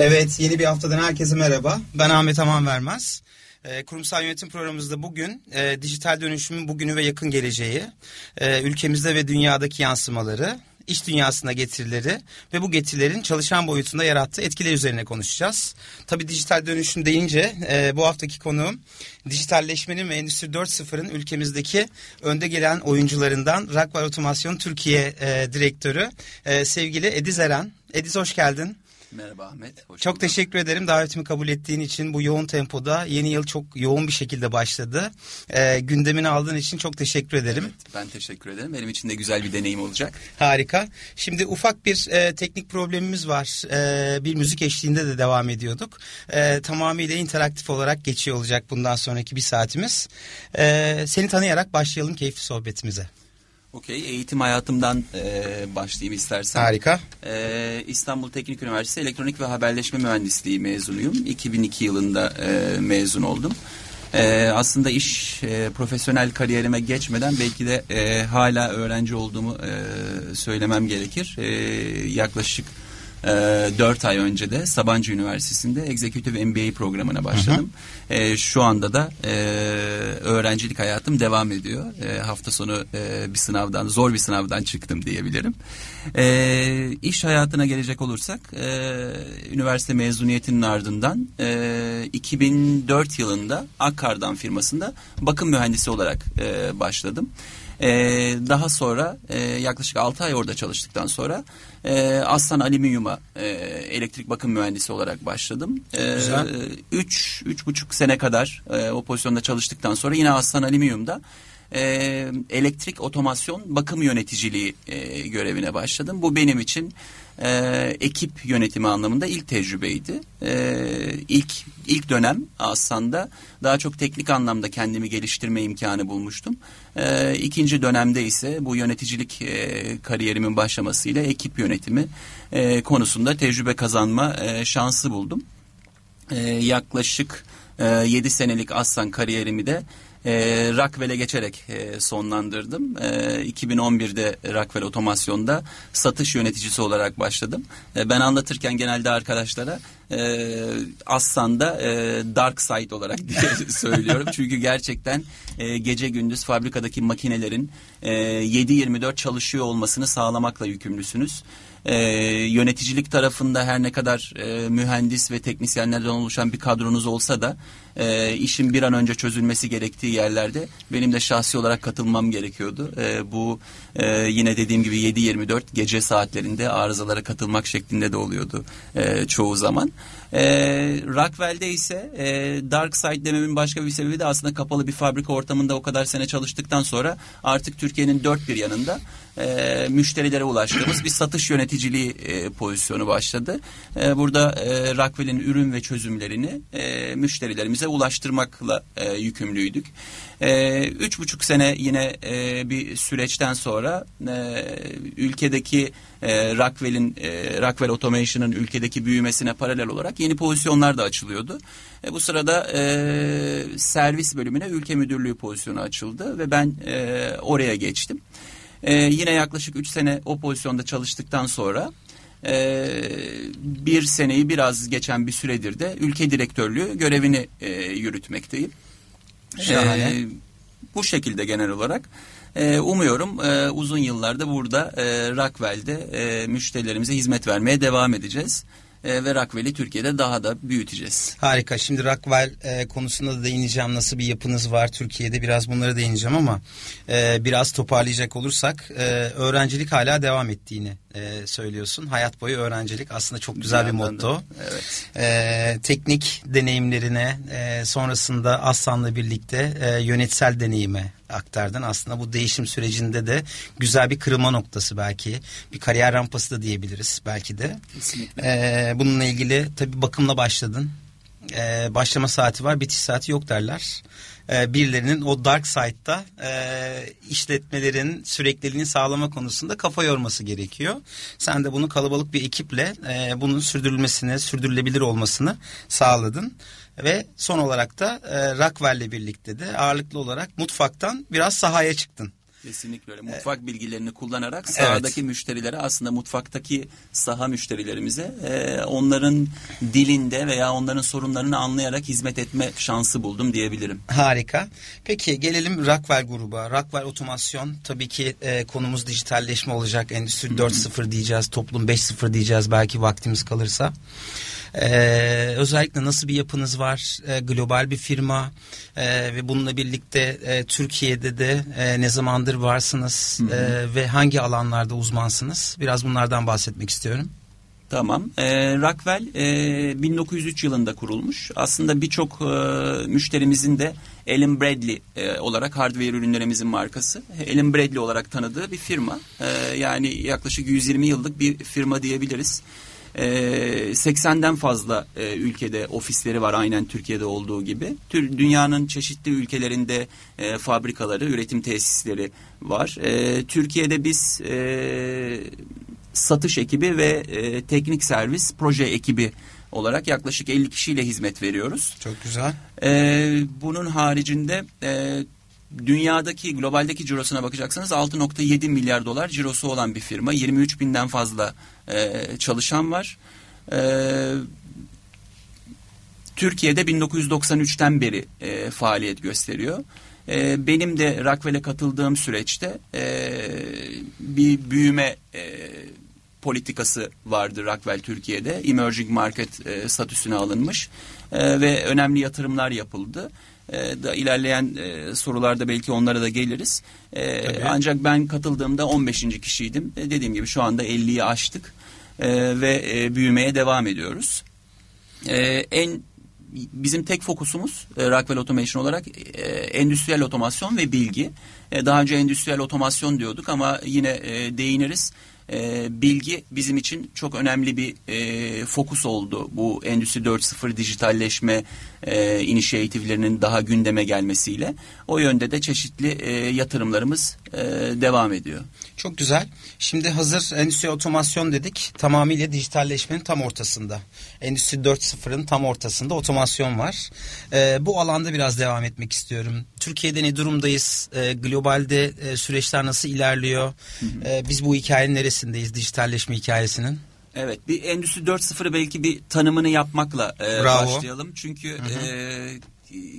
Evet yeni bir haftadan herkese merhaba. Ben Ahmet Aman Vermez. E, kurumsal yönetim programımızda bugün e, dijital dönüşümün bugünü ve yakın geleceği, e, ülkemizde ve dünyadaki yansımaları, iş dünyasına getirileri ve bu getirilerin çalışan boyutunda yarattığı etkiler üzerine konuşacağız. Tabi dijital dönüşüm deyince e, bu haftaki konuğum dijitalleşmenin ve Endüstri 4.0'ın ülkemizdeki önde gelen oyuncularından Rockwell Otomasyon Türkiye e, Direktörü e, sevgili Ediz Eren. Ediz hoş geldin. Merhaba Ahmet. Hoş çok bulduk. teşekkür ederim davetimi kabul ettiğin için. Bu yoğun tempoda yeni yıl çok yoğun bir şekilde başladı. Ee, gündemini aldığın için çok teşekkür ederim. Evet, ben teşekkür ederim. Benim için de güzel bir deneyim olacak. Harika. Şimdi ufak bir e, teknik problemimiz var. E, bir müzik eşliğinde de devam ediyorduk. E, tamamıyla interaktif olarak geçiyor olacak bundan sonraki bir saatimiz. E, seni tanıyarak başlayalım keyifli sohbetimize. Okey, eğitim hayatımdan e, başlayayım istersen. Harika. E, İstanbul Teknik Üniversitesi Elektronik ve Haberleşme Mühendisliği mezunuyum. 2002 yılında e, mezun oldum. E, aslında iş e, profesyonel kariyerime geçmeden belki de e, hala öğrenci olduğumu e, söylemem gerekir. E, yaklaşık e, ee, 4 ay önce de Sabancı Üniversitesi'nde Executive MBA programına başladım. Hı hı. E, şu anda da e, öğrencilik hayatım devam ediyor. E, hafta sonu e, bir sınavdan, zor bir sınavdan çıktım diyebilirim. E, iş hayatına gelecek olursak, e, üniversite mezuniyetinin ardından e, 2004 yılında Akkar'dan firmasında bakım mühendisi olarak e, başladım. E, daha sonra e, yaklaşık 6 ay orada çalıştıktan sonra e, Aslan Alüminyum'a e, elektrik bakım mühendisi olarak başladım. E, Güzel. Üç, üç buçuk sene kadar e, o pozisyonda çalıştıktan sonra yine Aslan Alüminyum'da e, elektrik otomasyon bakım yöneticiliği e, görevine başladım. Bu benim için e, ekip yönetimi anlamında ilk tecrübeydi. E, ilk ilk dönem aslında daha çok teknik anlamda kendimi geliştirme imkanı bulmuştum. E, ikinci dönemde ise bu yöneticilik e, kariyerimin başlamasıyla ekip yönetimi e, konusunda tecrübe kazanma e, şansı buldum. E, yaklaşık e, 7 senelik Aslan kariyerimi de e, Rockwell'e geçerek e, sonlandırdım. E, 2011'de Rockwell Otomasyon'da satış yöneticisi olarak başladım. E, ben anlatırken genelde arkadaşlara e, Aslan'da e, Dark Side olarak diye söylüyorum. Çünkü gerçekten e, gece gündüz fabrikadaki makinelerin e, 7-24 çalışıyor olmasını sağlamakla yükümlüsünüz e, yöneticilik tarafında her ne kadar e, mühendis ve teknisyenlerden oluşan bir kadronuz olsa da e, işin bir an önce çözülmesi gerektiği yerlerde benim de şahsi olarak katılmam gerekiyordu. E, bu e, yine dediğim gibi 7-24 gece saatlerinde arızalara katılmak şeklinde de oluyordu e, çoğu zaman. E, Rockwell'de ise e, Dark Side dememin başka bir sebebi de aslında kapalı bir fabrika ortamında o kadar sene çalıştıktan sonra artık Türkiye'nin dört bir yanında e, müşterilere ulaştığımız bir satış yöneticiliği e, pozisyonu başladı. E, burada e, Rockwell'in ürün ve çözümlerini e, müşterilerimize ulaştırmakla e, yükümlüydük. E, üç buçuk sene yine e, bir süreçten sonra e, ülkedeki e, Rockwell'in e, Rockwell Automation'ın ülkedeki büyümesine paralel olarak yeni pozisyonlar da açılıyordu. E, bu sırada e, servis bölümüne ülke müdürlüğü pozisyonu açıldı ve ben e, oraya geçtim. E, yine yaklaşık üç sene o pozisyonda çalıştıktan sonra e, bir seneyi biraz geçen bir süredir de ülke direktörlüğü görevini e, yürütmekteyim. Şahane. E, bu şekilde genel olarak. E, umuyorum e, uzun yıllarda burada e, Rockwell'de e, müşterilerimize hizmet vermeye devam edeceğiz e, ve Rockwell'i Türkiye'de daha da büyüteceğiz. Harika. Şimdi Rockwell e, konusunda da değineceğim. Nasıl bir yapınız var Türkiye'de biraz bunlara değineceğim ama e, biraz toparlayacak olursak e, öğrencilik hala devam ettiğini e, söylüyorsun. Hayat boyu öğrencilik aslında çok güzel bir, bir motto. Evet. E, teknik deneyimlerine e, sonrasında Aslan'la birlikte e, yönetsel deneyime aktardın. Aslında bu değişim sürecinde de güzel bir kırılma noktası belki. Bir kariyer rampası da diyebiliriz belki de. Kesinlikle. E, bununla ilgili tabii bakımla başladın. E, başlama saati var, bitiş saati yok derler e, birilerinin o dark side'da e, işletmelerin sürekliliğini sağlama konusunda kafa yorması gerekiyor. Sen de bunu kalabalık bir ekiple e, bunun sürdürülmesini, sürdürülebilir olmasını sağladın. Ve son olarak da e, Rockwell'le birlikte de ağırlıklı olarak mutfaktan biraz sahaya çıktın. Kesinlikle öyle. Mutfak bilgilerini kullanarak sahadaki Evet. müşterilere aslında mutfaktaki saha müşterilerimize e, onların dilinde veya onların sorunlarını anlayarak hizmet etme şansı buldum diyebilirim. Harika. Peki gelelim Rockwell gruba. Rockwell otomasyon tabii ki e, konumuz dijitalleşme olacak. Endüstri 4.0 diyeceğiz, toplum 5.0 diyeceğiz belki vaktimiz kalırsa. E, özellikle nasıl bir yapınız var? E, global bir firma e, ve bununla birlikte e, Türkiye'de de e, ne zamandır varsınız e, ve hangi alanlarda uzmansınız? Biraz bunlardan bahsetmek istiyorum. Tamam. E, Rockwell e, 1903 yılında kurulmuş. Aslında birçok e, müşterimizin de Allen Bradley e, olarak hardware ürünlerimizin markası. Allen Bradley olarak tanıdığı bir firma. E, yani yaklaşık 120 yıllık bir firma diyebiliriz. E, 80'den fazla e, ülkede ofisleri var aynen Türkiye'de olduğu gibi. Tür, dünyanın çeşitli ülkelerinde e, fabrikaları, üretim tesisleri var. E, Türkiye'de biz e, satış ekibi ve e, teknik servis proje ekibi olarak yaklaşık 50 kişiyle hizmet veriyoruz. Çok güzel. E, bunun haricinde e, dünyadaki globaldeki cirosuna bakacaksanız 6.7 milyar dolar cirosu olan bir firma. 23 binden fazla e, çalışan var. E, Türkiye'de 1993'ten beri e, faaliyet gösteriyor. E, benim de Rockwell'e katıldığım süreçte e, bir büyüme e, politikası vardı Rockwell Türkiye'de. Emerging Market e, statüsüne alınmış e, ve önemli yatırımlar yapıldı. E, da ilerleyen e, sorularda belki onlara da geliriz. E, Tabii. ancak ben katıldığımda 15. kişiydim. E, dediğim gibi şu anda 50'yi aştık e, ve e, büyümeye devam ediyoruz. E, en bizim tek fokusumuz e, Rockwell Automation olarak e, endüstriyel otomasyon ve bilgi. E, daha önce endüstriyel otomasyon diyorduk ama yine e, değiniriz. E, bilgi bizim için çok önemli bir e, fokus oldu. Bu Endüstri 4.0 dijitalleşme e, inisiyatiflerinin daha gündeme gelmesiyle. O yönde de çeşitli e, yatırımlarımız e, devam ediyor. Çok güzel. Şimdi hazır endüstri otomasyon dedik. Tamamıyla dijitalleşmenin tam ortasında. Endüstri 4.0'ın tam ortasında otomasyon var. Ee, bu alanda biraz devam etmek istiyorum. Türkiye'de ne durumdayız? Ee, globalde e, süreçler nasıl ilerliyor? Ee, biz bu hikayenin neresindeyiz dijitalleşme hikayesinin? Evet bir Endüstri 4.0'ı belki bir tanımını yapmakla e, Bravo. başlayalım. Çünkü e,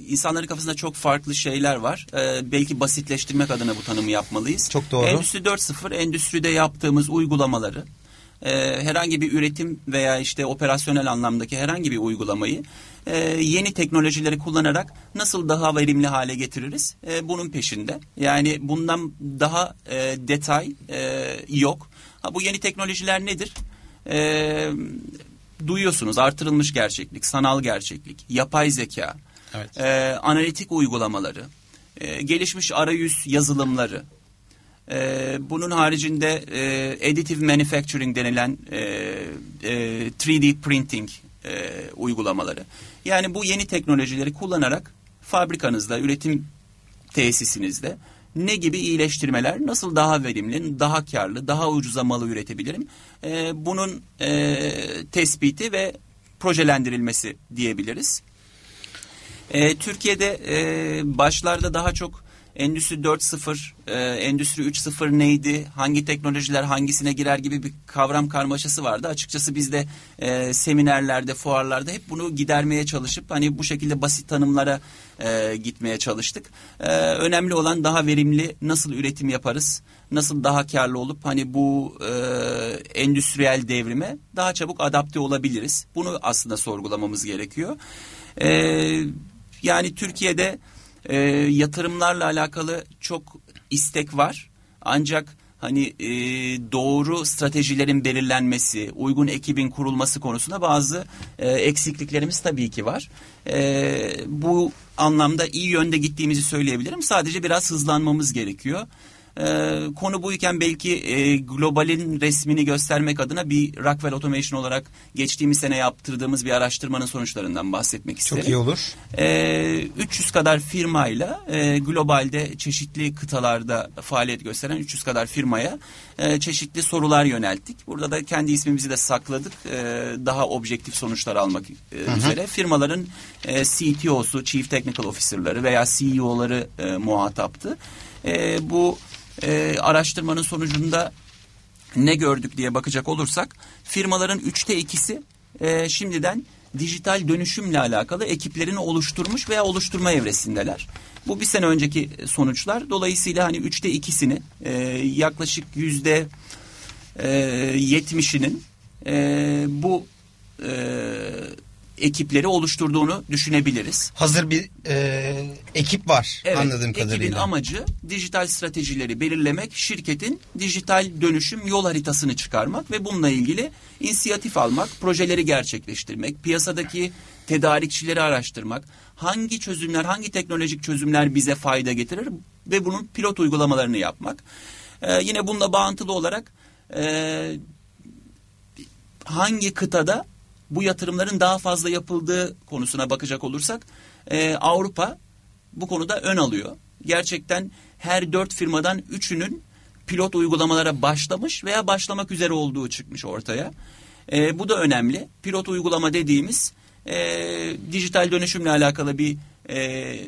insanların kafasında çok farklı şeyler var. E, belki basitleştirmek adına bu tanımı yapmalıyız. Çok doğru. Endüstri 4.0 endüstride yaptığımız uygulamaları e, herhangi bir üretim veya işte operasyonel anlamdaki herhangi bir uygulamayı e, yeni teknolojileri kullanarak nasıl daha verimli hale getiririz e, bunun peşinde. Yani bundan daha e, detay e, yok. Ha, bu yeni teknolojiler nedir? E, duyuyorsunuz artırılmış gerçeklik, sanal gerçeklik, yapay zeka, Evet. e, analitik uygulamaları, e, gelişmiş arayüz yazılımları, e, bunun haricinde e, additive manufacturing denilen e, e, 3D printing e, uygulamaları. Yani bu yeni teknolojileri kullanarak fabrikanızda, üretim tesisinizde ne gibi iyileştirmeler, nasıl daha verimli, daha karlı, daha ucuza malı üretebilirim? E, bunun e, tespiti ve projelendirilmesi diyebiliriz. E, Türkiye'de e, başlarda daha çok Endüstri 4.0, e, Endüstri 3.0 neydi, hangi teknolojiler hangisine girer gibi bir kavram karmaşası vardı. Açıkçası biz de e, seminerlerde, fuarlarda hep bunu gidermeye çalışıp hani bu şekilde basit tanımlara e, gitmeye çalıştık. E, önemli olan daha verimli nasıl üretim yaparız, nasıl daha karlı olup hani bu e, endüstriyel devrime daha çabuk adapte olabiliriz. Bunu aslında sorgulamamız gerekiyor. E, yani Türkiye'de e, yatırımlarla alakalı çok istek var. Ancak hani e, doğru stratejilerin belirlenmesi, uygun ekibin kurulması konusunda bazı e, eksikliklerimiz tabii ki var. E, bu anlamda iyi yönde gittiğimizi söyleyebilirim. Sadece biraz hızlanmamız gerekiyor. Ee, konu buyken belki e, globalin resmini göstermek adına bir Rockwell Automation olarak geçtiğimiz sene yaptırdığımız bir araştırmanın sonuçlarından bahsetmek isterim. Çok iyi olur. Ee, 300 kadar firmayla e, globalde çeşitli kıtalarda faaliyet gösteren 300 kadar firmaya e, çeşitli sorular yönelttik. Burada da kendi ismimizi de sakladık. E, daha objektif sonuçlar almak e, üzere. Firmaların e, CTO'su, Chief Technical Officer'ları veya CEO'ları e, muhataptı. E, bu e, araştırmanın sonucunda ne gördük diye bakacak olursak firmaların üçte ikisi e, şimdiden dijital dönüşümle alakalı ekiplerini oluşturmuş veya oluşturma evresindeler. Bu bir sene önceki sonuçlar. Dolayısıyla hani üçte ikisini e, yaklaşık yüzde e, yetmişinin e, bu e, ekipleri oluşturduğunu düşünebiliriz. Hazır bir e, ekip var evet, anladığım kadarıyla. Ekibin amacı dijital stratejileri belirlemek, şirketin dijital dönüşüm yol haritasını çıkarmak ve bununla ilgili inisiyatif almak, projeleri gerçekleştirmek, piyasadaki tedarikçileri araştırmak, hangi çözümler, hangi teknolojik çözümler bize fayda getirir ve bunun pilot uygulamalarını yapmak. Ee, yine bununla bağıntılı olarak e, hangi kıtada bu yatırımların daha fazla yapıldığı konusuna bakacak olursak e, Avrupa bu konuda ön alıyor. Gerçekten her dört firmadan üçünün pilot uygulamalara başlamış veya başlamak üzere olduğu çıkmış ortaya. E, bu da önemli. Pilot uygulama dediğimiz e, dijital dönüşümle alakalı bir e,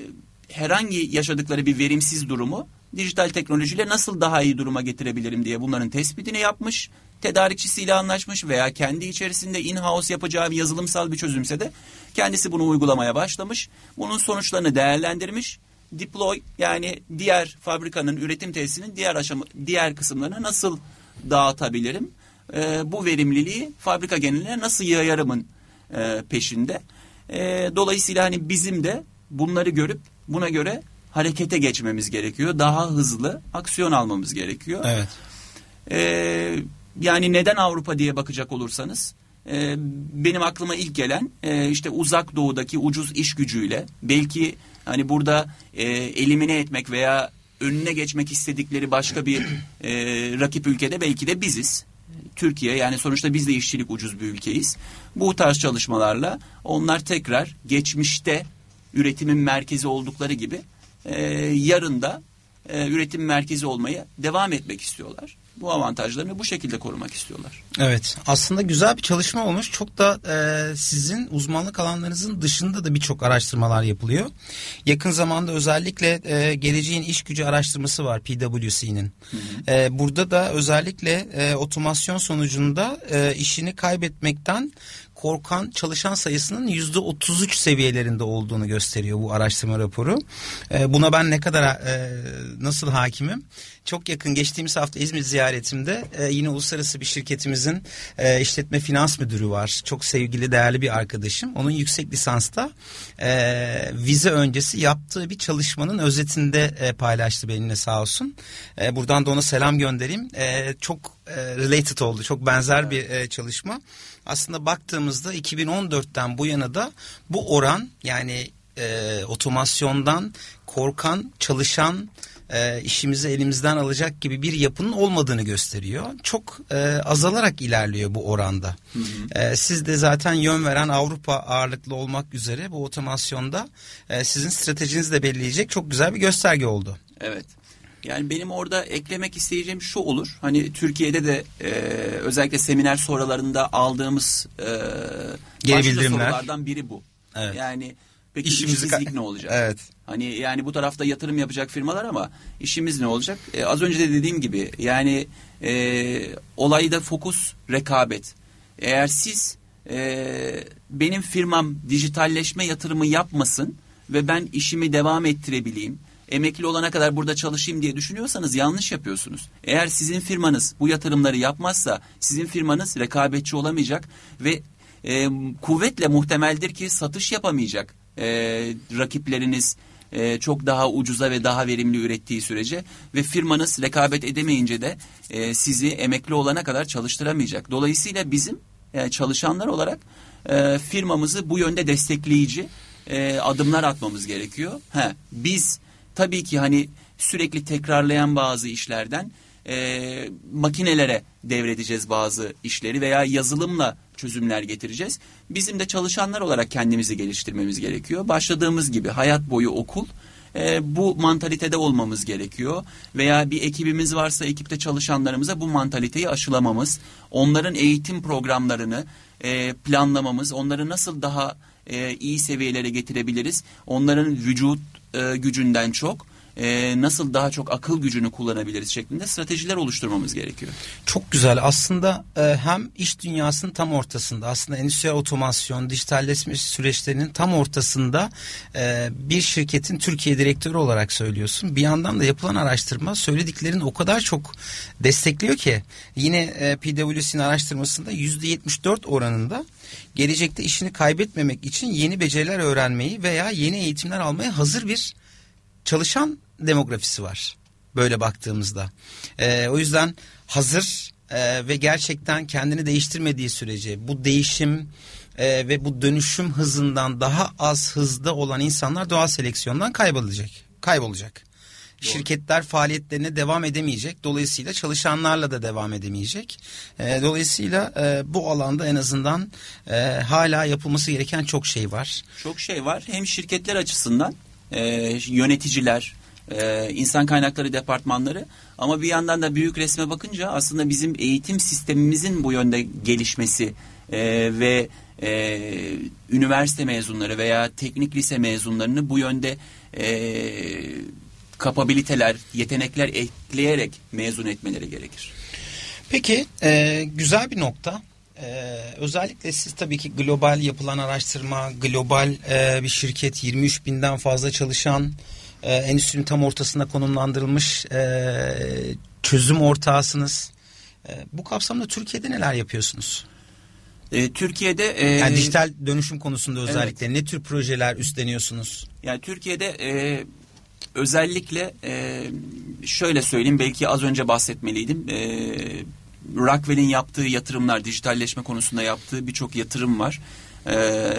herhangi yaşadıkları bir verimsiz durumu dijital teknolojiyle nasıl daha iyi duruma getirebilirim diye bunların tespitini yapmış tedarikçisiyle anlaşmış veya kendi içerisinde in-house yapacağı yazılımsal bir çözümse de kendisi bunu uygulamaya başlamış. Bunun sonuçlarını değerlendirmiş. Deploy yani diğer fabrikanın üretim tesisinin diğer aşama diğer kısımlarına nasıl dağıtabilirim? E, bu verimliliği fabrika geneline nasıl yayarımın e, peşinde. E, dolayısıyla hani bizim de bunları görüp buna göre harekete geçmemiz gerekiyor. Daha hızlı aksiyon almamız gerekiyor. Evet. E, yani neden Avrupa diye bakacak olursanız e, benim aklıma ilk gelen e, işte uzak doğudaki ucuz iş gücüyle belki hani burada e, elimine etmek veya önüne geçmek istedikleri başka bir e, rakip ülkede belki de biziz. Türkiye yani sonuçta biz de işçilik ucuz bir ülkeyiz. Bu tarz çalışmalarla onlar tekrar geçmişte üretimin merkezi oldukları gibi e, yarın da e, üretim merkezi olmaya devam etmek istiyorlar bu avantajlarını bu şekilde korumak istiyorlar. Evet aslında güzel bir çalışma olmuş. Çok da e, sizin uzmanlık alanlarınızın dışında da birçok araştırmalar yapılıyor. Yakın zamanda özellikle e, geleceğin iş gücü araştırması var PwC'nin. E, burada da özellikle e, otomasyon sonucunda e, işini kaybetmekten korkan çalışan sayısının yüzde 33 seviyelerinde olduğunu gösteriyor bu araştırma raporu. E, buna ben ne kadar e, nasıl hakimim? Çok yakın geçtiğimiz hafta İzmir ziyaretimde e, yine uluslararası bir şirketimizin e, işletme finans müdürü var. Çok sevgili değerli bir arkadaşım. Onun yüksek lisansta vize öncesi yaptığı bir çalışmanın özetinde paylaştı benimle sağ olsun. Buradan da ona selam göndereyim. Çok related oldu. Çok benzer bir çalışma. Aslında baktığımızda 2014'ten bu yana da bu oran yani e, otomasyondan korkan çalışan e, işimizi elimizden alacak gibi bir yapının olmadığını gösteriyor. Çok e, azalarak ilerliyor bu oranda. Hı hı. E, siz de zaten yön veren Avrupa ağırlıklı olmak üzere bu otomasyonda e, sizin stratejinizi de belirleyecek çok güzel bir gösterge oldu. Evet. Yani benim orada eklemek isteyeceğim şu olur. Hani Türkiye'de de e, özellikle seminer sorularında aldığımız e, Geri bildirimler. sorulardan biri bu. Evet. Yani peki İşimizi işsizlik ne olacak? Evet. Hani yani bu tarafta yatırım yapacak firmalar ama işimiz ne olacak? E, az önce de dediğim gibi yani e, olayda fokus rekabet. Eğer siz e, benim firmam dijitalleşme yatırımı yapmasın ve ben işimi devam ettirebileyim emekli olana kadar burada çalışayım diye düşünüyorsanız yanlış yapıyorsunuz. Eğer sizin firmanız bu yatırımları yapmazsa sizin firmanız rekabetçi olamayacak ve e, kuvvetle muhtemeldir ki satış yapamayacak e, rakipleriniz e, çok daha ucuza ve daha verimli ürettiği sürece ve firmanız rekabet edemeyince de e, sizi emekli olana kadar çalıştıramayacak. Dolayısıyla bizim e, çalışanlar olarak e, firmamızı bu yönde destekleyici e, adımlar atmamız gerekiyor. Ha, biz tabii ki hani sürekli tekrarlayan bazı işlerden e, makinelere devredeceğiz bazı işleri veya yazılımla çözümler getireceğiz. Bizim de çalışanlar olarak kendimizi geliştirmemiz gerekiyor. Başladığımız gibi hayat boyu okul e, bu mantalitede olmamız gerekiyor. Veya bir ekibimiz varsa ekipte çalışanlarımıza bu mantaliteyi aşılamamız, onların eğitim programlarını e, planlamamız, onları nasıl daha e, iyi seviyelere getirebiliriz, onların vücut e, gücünden çok e, nasıl daha çok akıl gücünü kullanabiliriz şeklinde stratejiler oluşturmamız gerekiyor. Çok güzel. Aslında e, hem iş dünyasının tam ortasında aslında endüstriyel otomasyon, dijitalleşme süreçlerinin tam ortasında e, bir şirketin Türkiye direktörü olarak söylüyorsun. Bir yandan da yapılan araştırma söylediklerin o kadar çok destekliyor ki yine e, PwC'nin araştırmasında %74 oranında gelecekte işini kaybetmemek için yeni beceriler öğrenmeyi veya yeni eğitimler almaya hazır bir çalışan demografisi var. Böyle baktığımızda. Ee, o yüzden hazır e, ve gerçekten kendini değiştirmediği sürece bu değişim e, ve bu dönüşüm hızından daha az hızda olan insanlar doğal seleksiyondan kaybolacak. Kaybolacak. Şirketler faaliyetlerine devam edemeyecek. Dolayısıyla çalışanlarla da devam edemeyecek. E, dolayısıyla e, bu alanda en azından e, hala yapılması gereken çok şey var. Çok şey var. Hem şirketler açısından e, yöneticiler, insan kaynakları departmanları ama bir yandan da büyük resme bakınca aslında bizim eğitim sistemimizin bu yönde gelişmesi ve e, üniversite mezunları veya teknik lise mezunlarını bu yönde e, kapabiliteler, yetenekler ekleyerek mezun etmeleri gerekir. Peki e, güzel bir nokta. Ee, özellikle siz tabii ki global yapılan araştırma, global e, bir şirket 23 binden fazla çalışan, e, endüstrinin tam ortasında konumlandırılmış e, çözüm ortağısınız. E, bu kapsamda Türkiye'de neler yapıyorsunuz? E, Türkiye'de e, yani dijital dönüşüm konusunda özellikle evet. ne tür projeler üstleniyorsunuz? Yani Türkiye'de e, özellikle e, şöyle söyleyeyim belki az önce bahsetmeliydim. E, Rockwell'in yaptığı yatırımlar, dijitalleşme konusunda yaptığı birçok yatırım var. Ee,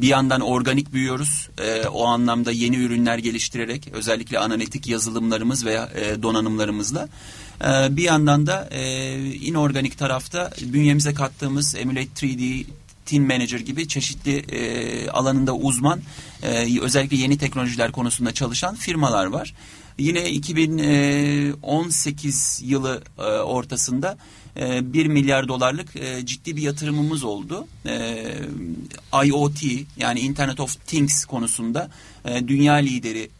bir yandan organik büyüyoruz. Ee, o anlamda yeni ürünler geliştirerek özellikle analitik yazılımlarımız veya e, donanımlarımızla. Ee, bir yandan da e, inorganik tarafta bünyemize kattığımız Emulate 3D, Team Manager gibi çeşitli e, alanında uzman e, özellikle yeni teknolojiler konusunda çalışan firmalar var. Yine 2018 yılı e, ortasında 1 e, milyar dolarlık e, ciddi bir yatırımımız oldu. IoT yani Internet of Things konusunda dünya lideri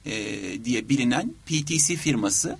diye bilinen PTC firması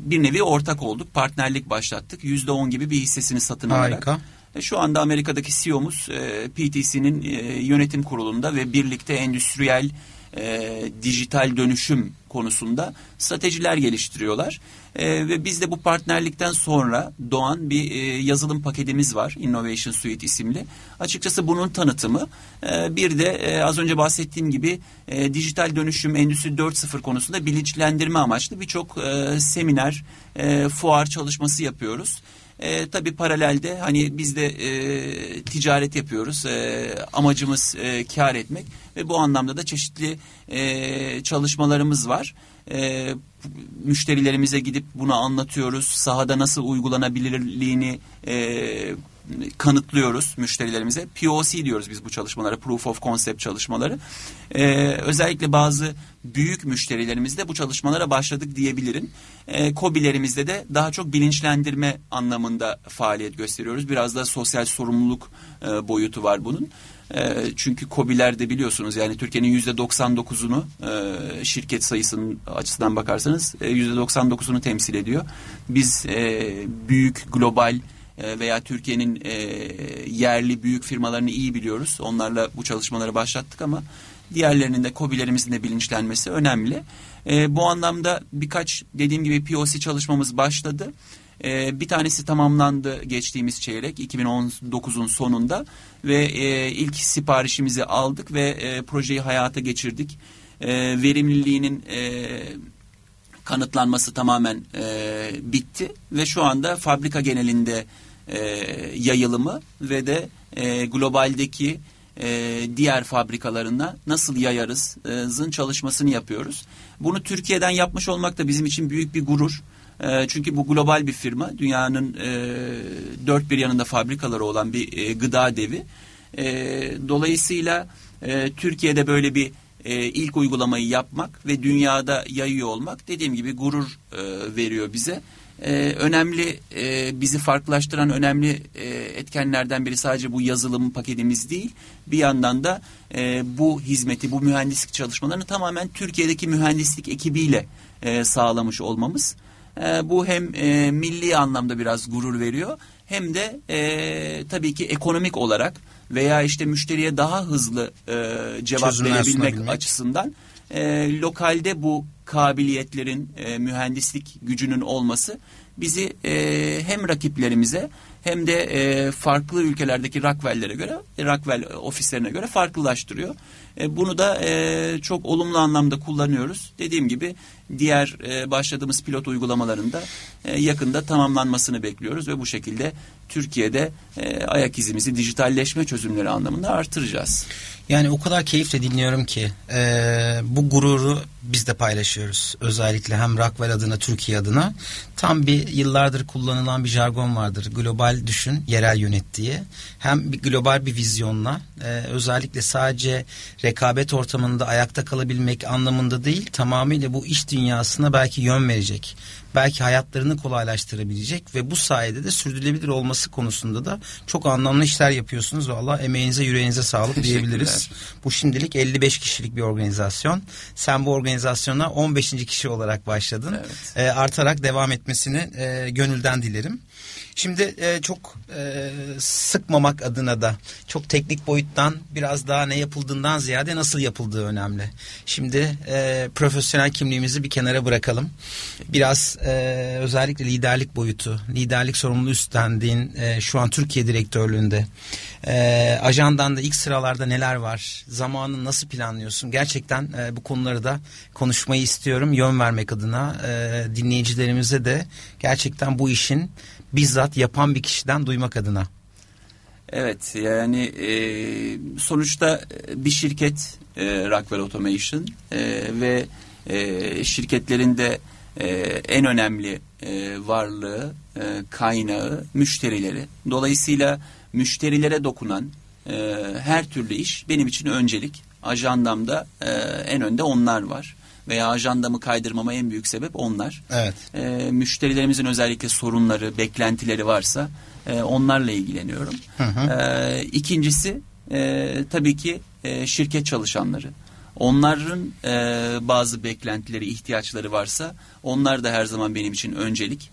bir nevi ortak olduk. Partnerlik başlattık. Yüzde on gibi bir hissesini satın alarak. Harika. Şu anda Amerika'daki CEO'muz PTC'nin yönetim kurulunda ve birlikte endüstriyel e, dijital dönüşüm konusunda stratejiler geliştiriyorlar. E, ve biz de bu partnerlikten sonra doğan bir e, yazılım paketimiz var. Innovation Suite isimli. Açıkçası bunun tanıtımı. E, bir de e, az önce bahsettiğim gibi e, dijital dönüşüm Endüstri 4.0 konusunda bilinçlendirme amaçlı birçok e, seminer, e, fuar çalışması yapıyoruz. E, tabii paralelde hani biz de e, ticaret yapıyoruz. E, amacımız e, kar etmek ve bu anlamda da çeşitli e, çalışmalarımız var. E, müşterilerimize gidip bunu anlatıyoruz. Sahada nasıl uygulanabilirliğini e, kanıtlıyoruz müşterilerimize. POC diyoruz biz bu çalışmalara, Proof of Concept çalışmaları. Ee, özellikle bazı büyük müşterilerimizde bu çalışmalara başladık diyebilirim. Ee, COBİ'lerimizde de daha çok bilinçlendirme anlamında faaliyet gösteriyoruz. Biraz da sosyal sorumluluk e, boyutu var bunun. E, çünkü COBİ'lerde biliyorsunuz yani Türkiye'nin yüzde 99'unu e, şirket sayısının açısından bakarsanız e, yüzde 99'unu temsil ediyor. Biz e, büyük global e, veya Türkiye'nin e, yerli büyük firmalarını iyi biliyoruz. Onlarla bu çalışmaları başlattık ama diğerlerinin de COBİ'lerimizin de bilinçlenmesi önemli. E, bu anlamda birkaç dediğim gibi POC çalışmamız başladı. bir tanesi tamamlandı geçtiğimiz çeyrek 2019'un sonunda ve ilk siparişimizi aldık ve projeyi hayata geçirdik. verimliliğinin kanıtlanması tamamen bitti ve şu anda fabrika genelinde e, yayılımı ve de e, globaldeki e, diğer fabrikalarına nasıl yayarızın çalışmasını yapıyoruz. Bunu Türkiye'den yapmış olmak da bizim için büyük bir gurur. E, çünkü bu global bir firma. Dünyanın e, dört bir yanında fabrikaları olan bir e, gıda devi. E, dolayısıyla e, Türkiye'de böyle bir e, ilk uygulamayı yapmak ve dünyada yayıyor olmak dediğim gibi gurur e, veriyor bize. E, önemli e, bizi farklılaştıran önemli e, etkenlerden biri sadece bu yazılım paketimiz değil. Bir yandan da e, bu hizmeti, bu mühendislik çalışmalarını tamamen Türkiye'deki mühendislik ekibiyle e, sağlamış olmamız. E, bu hem e, milli anlamda biraz gurur veriyor hem de e, tabii ki ekonomik olarak veya işte müşteriye daha hızlı e, cevap Çözümler verebilmek açısından e, lokalde bu kabiliyetlerin, e, mühendislik gücünün olması bizi e, hem rakiplerimize hem de e, farklı ülkelerdeki Rockwell'lere göre, Rockwell ofislerine göre farklılaştırıyor. E, bunu da e, çok olumlu anlamda kullanıyoruz. Dediğim gibi diğer e, başladığımız pilot uygulamalarında e, yakında tamamlanmasını bekliyoruz ve bu şekilde Türkiye'de e, ayak izimizi dijitalleşme çözümleri anlamında artıracağız. Yani o kadar keyifle dinliyorum ki e, bu gururu biz de paylaşıyoruz. Özellikle hem Rockwell adına Türkiye adına tam bir yıllardır kullanılan bir jargon vardır. Global düşün, yerel yönet diye. Hem bir global bir vizyonla e, özellikle sadece rekabet ortamında ayakta kalabilmek anlamında değil tamamıyla bu iş dünyasına belki yön verecek. Belki hayatlarını kolaylaştırabilecek ve bu sayede de sürdürülebilir olması konusunda da çok anlamlı işler yapıyorsunuz. Valla emeğinize yüreğinize sağlık diyebiliriz. Bu şimdilik 55 kişilik bir organizasyon. Sen bu organizasyona 15. kişi olarak başladın. Evet. E, artarak devam etmesini e, gönülden dilerim. Şimdi e, çok e, sıkmamak adına da çok teknik boyuttan biraz daha ne yapıldığından ziyade nasıl yapıldığı önemli. Şimdi e, profesyonel kimliğimizi bir kenara bırakalım. Biraz e, özellikle liderlik boyutu, liderlik sorumluluğu üstlendiğin e, şu an Türkiye direktörlüğünde. E, ajandan da ilk sıralarda neler var? Zamanını nasıl planlıyorsun? Gerçekten e, bu konuları da konuşmayı istiyorum. Yön vermek adına e, dinleyicilerimize de gerçekten bu işin bizzat yapan bir kişiden duymak adına. Evet yani e, sonuçta bir şirket e, Rockwell Automation e, ve e, şirketlerin de e, en önemli e, varlığı, e, kaynağı müşterileri. Dolayısıyla müşterilere dokunan e, her türlü iş benim için öncelik. Ajandamda e, en önde onlar var veya ajandamı kaydırmama en büyük sebep onlar. Evet. E, müşterilerimizin özellikle sorunları, beklentileri varsa e, onlarla ilgileniyorum. Hı hı. E, ikincisi e, tabii ki e, şirket çalışanları. Onların e, bazı beklentileri, ihtiyaçları varsa onlar da her zaman benim için öncelik.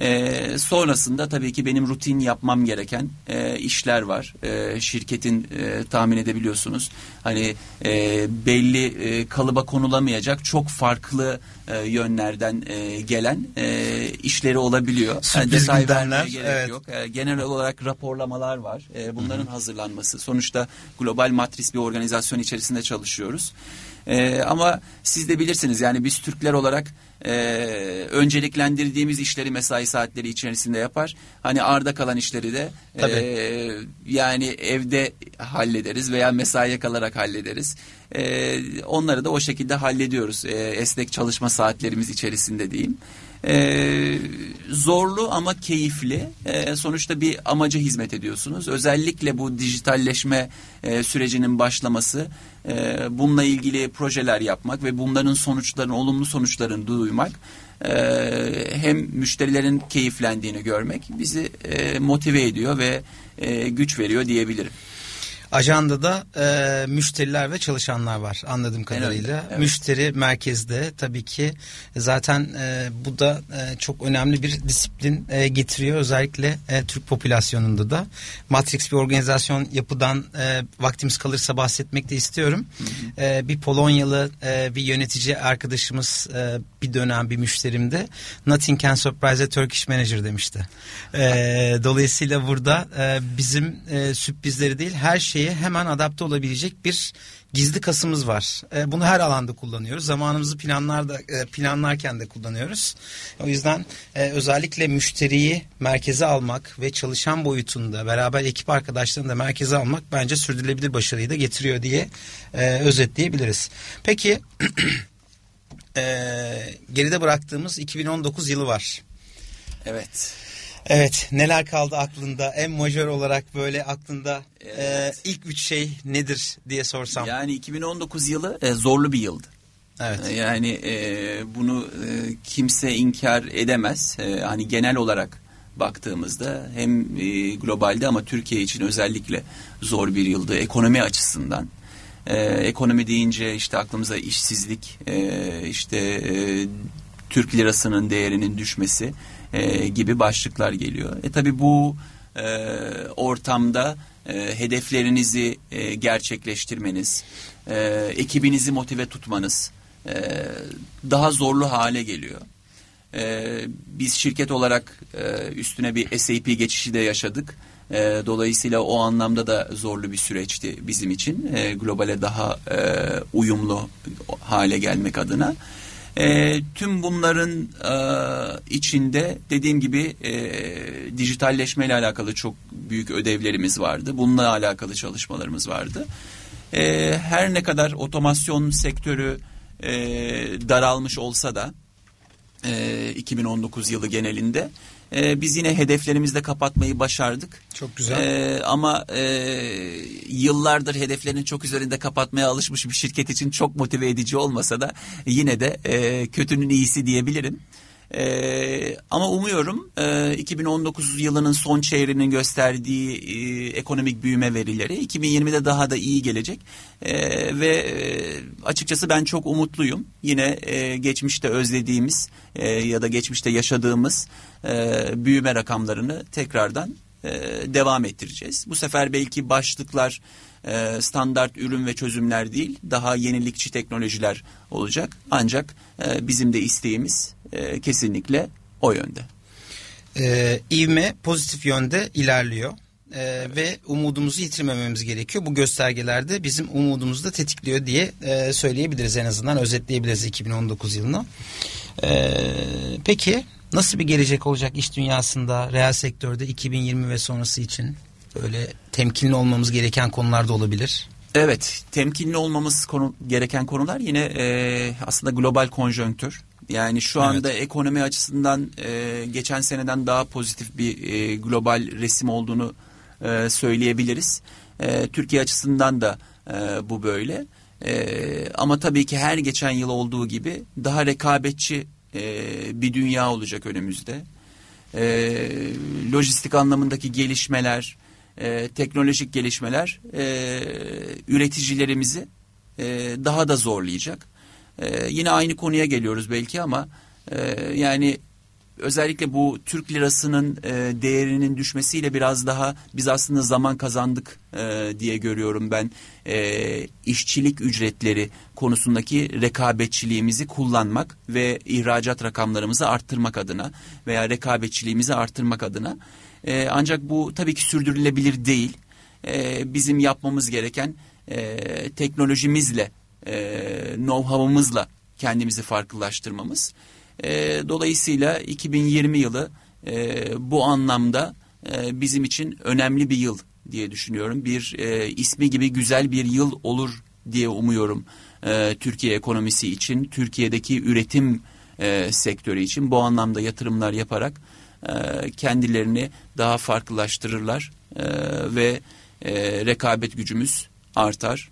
E, sonrasında tabii ki benim rutin yapmam gereken e, işler var. E, şirketin e, tahmin edebiliyorsunuz. Hani e, belli e, kalıba konulamayacak çok farklı e, yönlerden e, gelen e, işleri olabiliyor. Sürpriz detay gündemler, vermeye gerek evet. yok. E, genel olarak raporlamalar var. E, bunların hazırlanması. Sonuçta global matris bir organizasyon içerisinde çalışıyoruz. E, ama siz de bilirsiniz yani biz Türkler olarak e, önceliklendirdiğimiz işleri mesai saatleri içerisinde yapar. Hani arda kalan işleri de e, yani evde hallederiz veya mesaiye kalarak hallederiz. E, onları da o şekilde hallediyoruz. E, esnek çalışma saatlerimiz içerisinde diyeyim. E, zorlu ama keyifli. E, sonuçta bir amaca hizmet ediyorsunuz. Özellikle bu dijitalleşme e, sürecinin başlaması, e, bununla ilgili projeler yapmak ve bunların sonuçlarını, olumlu sonuçlarını duymak, e, hem müşterilerin keyiflendiğini görmek bizi e, motive ediyor ve e, güç veriyor diyebilirim. Ajandada e, müşteriler ve çalışanlar var anladığım kadarıyla. evet. Müşteri merkezde tabii ki zaten e, bu da e, çok önemli bir disiplin e, getiriyor özellikle e, Türk popülasyonunda da. Matrix bir organizasyon yapıdan e, vaktimiz kalırsa bahsetmek de istiyorum. E, bir Polonyalı e, bir yönetici arkadaşımız e, bir dönem bir müşterimde Nothing can surprise a Turkish manager demişti. E, dolayısıyla burada e, bizim e, sürprizleri değil her şeye hemen adapte olabilecek bir gizli kasımız var. E, bunu her alanda kullanıyoruz. Zamanımızı planlarda e, planlarken de kullanıyoruz. O yüzden e, özellikle müşteriyi merkeze almak ve çalışan boyutunda beraber ekip arkadaşlarını da merkeze almak bence sürdürülebilir başarıyı da getiriyor diye e, özetleyebiliriz. Peki e, geride bıraktığımız 2019 yılı var. Evet. Evet neler kaldı aklında en majör olarak böyle aklında Evet. e, ilk üç şey nedir diye sorsam. Yani 2019 yılı e, zorlu bir yıldı. Evet. Yani e, bunu e, kimse inkar edemez. E, hani genel olarak baktığımızda hem e, globalde ama Türkiye için özellikle zor bir yıldı ekonomi açısından. E, ekonomi deyince işte aklımıza işsizlik, e, işte e, Türk lirasının değerinin düşmesi e, gibi başlıklar geliyor. E tabi bu e, ortamda e, hedeflerinizi e, gerçekleştirmeniz, e, ekibinizi motive tutmanız e, daha zorlu hale geliyor. E, biz şirket olarak e, üstüne bir SAP geçişi de yaşadık. E, dolayısıyla o anlamda da zorlu bir süreçti bizim için. E, globale daha e, uyumlu hale gelmek adına. E, tüm bunların e, içinde dediğim gibi e, dijitalleşme ile alakalı çok büyük ödevlerimiz vardı. Bununla alakalı çalışmalarımız vardı. E, her ne kadar otomasyon sektörü e, daralmış olsa da e, 2019 yılı genelinde e, biz yine hedeflerimizde kapatmayı başardık. Çok güzel. E, ama e, yıllardır hedeflerini çok üzerinde kapatmaya alışmış bir şirket için çok motive edici olmasa da yine de e, kötünün iyisi diyebilirim. Ee, ama umuyorum e, 2019 yılının son çeyreğinin gösterdiği e, ekonomik büyüme verileri 2020'de daha da iyi gelecek e, ve e, açıkçası ben çok umutluyum. Yine e, geçmişte özlediğimiz e, ya da geçmişte yaşadığımız e, büyüme rakamlarını tekrardan e, devam ettireceğiz. Bu sefer belki başlıklar e, standart ürün ve çözümler değil daha yenilikçi teknolojiler olacak. Ancak e, bizim de isteğimiz e, kesinlikle o yönde. Ee, ivme pozitif yönde ilerliyor. Ee, ve umudumuzu yitirmememiz gerekiyor. Bu göstergelerde bizim umudumuzu da tetikliyor diye e, söyleyebiliriz en azından özetleyebiliriz 2019 yılını. Ee, peki nasıl bir gelecek olacak iş dünyasında, reel sektörde 2020 ve sonrası için? Böyle temkinli olmamız gereken konular da olabilir. Evet, temkinli olmamız konu, gereken konular yine e, aslında global konjonktür. Yani şu anda evet. ekonomi açısından e, geçen seneden daha pozitif bir e, global resim olduğunu e, söyleyebiliriz. E, Türkiye açısından da e, bu böyle. E, ama tabii ki her geçen yıl olduğu gibi daha rekabetçi e, bir dünya olacak önümüzde. E, lojistik anlamındaki gelişmeler, e, teknolojik gelişmeler e, üreticilerimizi e, daha da zorlayacak. E, yine aynı konuya geliyoruz belki ama e, yani özellikle bu Türk lirasının e, değerinin düşmesiyle biraz daha biz aslında zaman kazandık e, diye görüyorum ben e, işçilik ücretleri konusundaki rekabetçiliğimizi kullanmak ve ihracat rakamlarımızı arttırmak adına veya rekabetçiliğimizi arttırmak adına e, ancak bu tabii ki sürdürülebilir değil. E, bizim yapmamız gereken e, teknolojimizle, e, know-how'ımızla kendimizi farklılaştırmamız. E, dolayısıyla 2020 yılı e, bu anlamda e, bizim için önemli bir yıl diye düşünüyorum. Bir e, ismi gibi güzel bir yıl olur diye umuyorum e, Türkiye ekonomisi için, Türkiye'deki üretim e, sektörü için bu anlamda yatırımlar yaparak e, kendilerini daha farklılaştırırlar e, ve e, rekabet gücümüz artar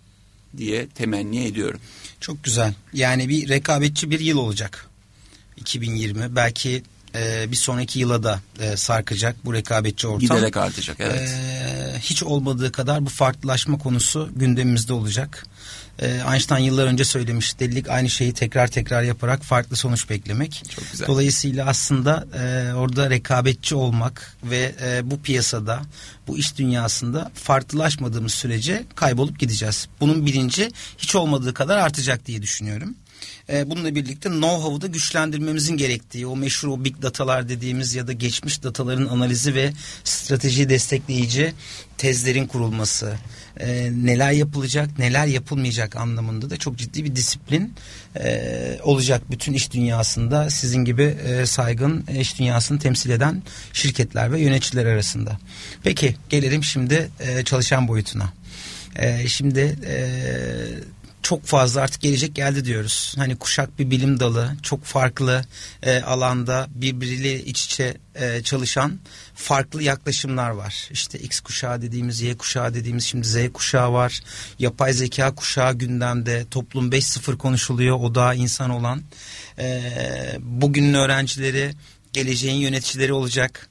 diye temenni ediyorum. Çok güzel. Yani bir rekabetçi bir yıl olacak. 2020 belki e, bir sonraki yıla da e, sarkacak bu rekabetçi ortam. Giderek artacak evet. E, hiç olmadığı kadar bu farklılaşma konusu gündemimizde olacak. E, Einstein yıllar önce söylemiş delilik aynı şeyi tekrar tekrar yaparak farklı sonuç beklemek. Çok güzel. Dolayısıyla aslında e, orada rekabetçi olmak ve e, bu piyasada bu iş dünyasında farklılaşmadığımız sürece kaybolup gideceğiz. Bunun bilinci hiç olmadığı kadar artacak diye düşünüyorum. E, bununla birlikte know-how'u da güçlendirmemizin gerektiği o meşhur o big datalar dediğimiz ya da geçmiş dataların analizi ve strateji destekleyici tezlerin kurulması e, neler yapılacak neler yapılmayacak anlamında da çok ciddi bir disiplin e, olacak bütün iş dünyasında sizin gibi e, saygın iş dünyasını temsil eden şirketler ve yöneticiler arasında. Peki gelelim şimdi e, çalışan boyutuna. E, şimdi e, çok fazla artık gelecek geldi diyoruz. Hani kuşak bir bilim dalı çok farklı e, alanda birbiriyle iç içe e, çalışan farklı yaklaşımlar var. İşte X kuşağı dediğimiz, Y kuşağı dediğimiz şimdi Z kuşağı var. Yapay zeka kuşağı gündemde. Toplum 5.0 konuşuluyor. O da insan olan. E, bugünün öğrencileri geleceğin yöneticileri olacak.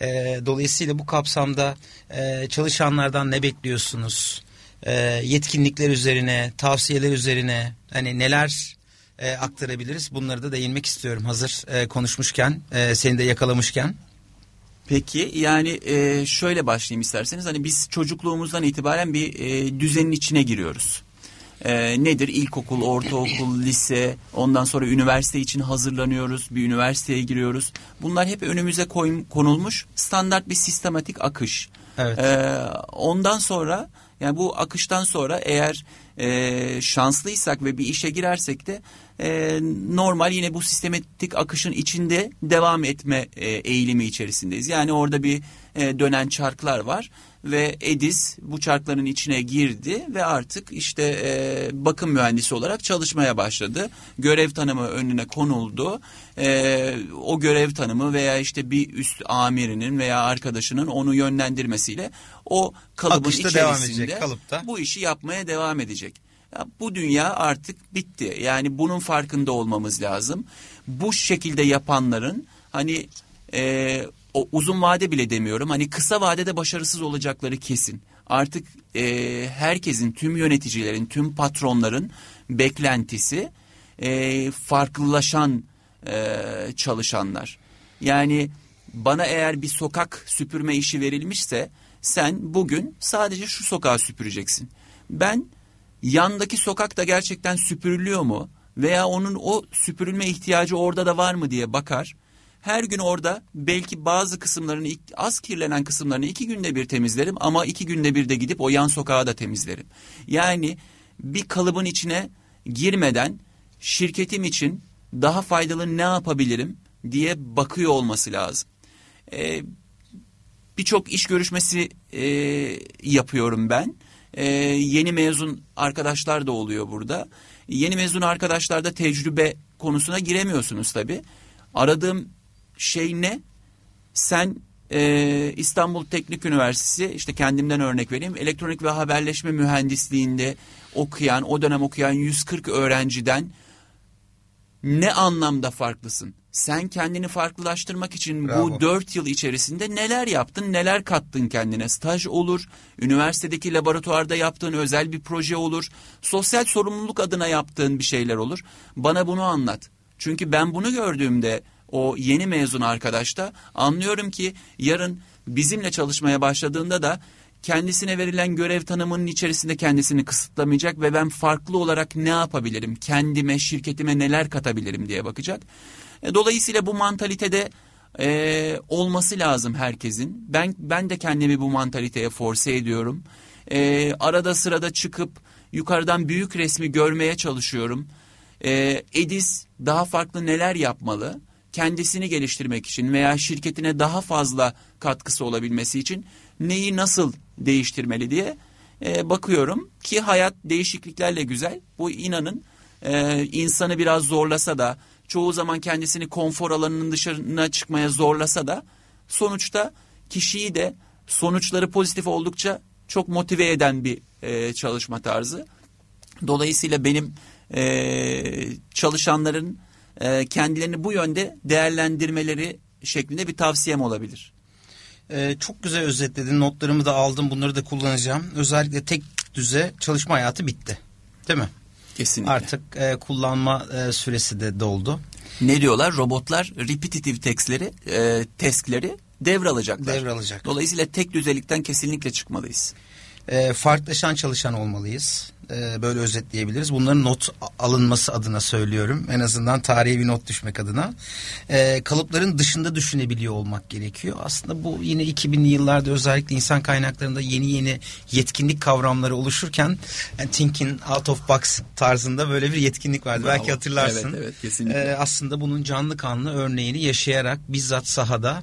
E, dolayısıyla bu kapsamda e, çalışanlardan ne bekliyorsunuz? E, yetkinlikler üzerine, tavsiyeler üzerine hani neler e, aktarabiliriz? Bunları da değinmek istiyorum hazır e, konuşmuşken, e, seni de yakalamışken. Peki yani e, şöyle başlayayım isterseniz hani biz çocukluğumuzdan itibaren bir e, düzenin içine giriyoruz. E, nedir? İlkokul, ortaokul, lise, ondan sonra üniversite için hazırlanıyoruz, bir üniversiteye giriyoruz. Bunlar hep önümüze koy, konulmuş standart bir sistematik akış. Evet. E, ondan sonra yani bu akıştan sonra eğer e, şanslıysak ve bir işe girersek de e, normal yine bu sistematik akışın içinde devam etme e, eğilimi içerisindeyiz. Yani orada bir e, dönen çarklar var ve Edis bu çarkların içine girdi ve artık işte e, bakım mühendisi olarak çalışmaya başladı. Görev tanımı önüne konuldu. E, o görev tanımı veya işte bir üst amirinin veya arkadaşının onu yönlendirmesiyle o kalıbın Akışta içerisinde devam edecek, kalıpta. bu işi yapmaya devam edecek. Ya bu dünya artık bitti. Yani bunun farkında olmamız lazım. Bu şekilde yapanların hani e, o uzun vade bile demiyorum. Hani kısa vadede başarısız olacakları kesin. Artık e, herkesin, tüm yöneticilerin, tüm patronların beklentisi e, farklılaşan e, çalışanlar. Yani bana eğer bir sokak süpürme işi verilmişse sen bugün sadece şu sokağı süpüreceksin. Ben yandaki sokakta gerçekten süpürülüyor mu veya onun o süpürülme ihtiyacı orada da var mı diye bakar. Her gün orada belki bazı kısımlarını az kirlenen kısımlarını iki günde bir temizlerim ama iki günde bir de gidip o yan sokağı da temizlerim. Yani bir kalıbın içine girmeden şirketim için daha faydalı ne yapabilirim diye bakıyor olması lazım. Ee, Birçok iş görüşmesi e, yapıyorum ben e, yeni mezun arkadaşlar da oluyor burada. Yeni mezun arkadaşlarda tecrübe konusuna giremiyorsunuz tabi. Aradığım şey ne? Sen e, İstanbul Teknik Üniversitesi işte kendimden örnek vereyim. Elektronik ve haberleşme mühendisliğinde okuyan o dönem okuyan 140 öğrenciden ne anlamda farklısın? Sen kendini farklılaştırmak için Bravo. bu dört yıl içerisinde neler yaptın, neler kattın kendine? Staj olur, üniversitedeki laboratuvarda yaptığın özel bir proje olur, sosyal sorumluluk adına yaptığın bir şeyler olur. Bana bunu anlat. Çünkü ben bunu gördüğümde o yeni mezun arkadaşta anlıyorum ki yarın bizimle çalışmaya başladığında da kendisine verilen görev tanımının içerisinde kendisini kısıtlamayacak ve ben farklı olarak ne yapabilirim, kendime, şirketime neler katabilirim diye bakacak. E, dolayısıyla bu mantalitede e, olması lazım herkesin. Ben ben de kendimi bu mantaliteye force ediyorum. E, arada sırada çıkıp yukarıdan büyük resmi görmeye çalışıyorum. E, Edis daha farklı neler yapmalı? Kendisini geliştirmek için veya şirketine daha fazla katkısı olabilmesi için neyi nasıl değiştirmeli diye e, bakıyorum ki hayat değişikliklerle güzel. Bu inanın e, insanı biraz zorlasa da çoğu zaman kendisini konfor alanının dışına çıkmaya zorlasa da sonuçta kişiyi de sonuçları pozitif oldukça çok motive eden bir e, çalışma tarzı. Dolayısıyla benim e, çalışanların e, kendilerini bu yönde değerlendirmeleri şeklinde bir tavsiyem olabilir. Ee, çok güzel özetledin. Notlarımı da aldım. Bunları da kullanacağım. Özellikle tek düze çalışma hayatı bitti. Değil mi? Kesinlikle. Artık e, kullanma e, süresi de doldu. Ne diyorlar? Robotlar repetitive textleri, e, testleri devralacaklar. Devralacak. Dolayısıyla tek düzelikten kesinlikle çıkmalıyız. E, farklılaşan çalışan olmalıyız. E, böyle özetleyebiliriz. Bunların not alınması adına söylüyorum. En azından tarihi bir not düşmek adına. E, kalıpların dışında düşünebiliyor olmak gerekiyor. Aslında bu yine 2000'li yıllarda özellikle insan kaynaklarında yeni yeni yetkinlik kavramları oluşurken yani thinking out of box tarzında böyle bir yetkinlik vardı. Bravo. Belki hatırlarsın. Evet, evet kesinlikle. E, aslında bunun canlı kanlı örneğini yaşayarak bizzat sahada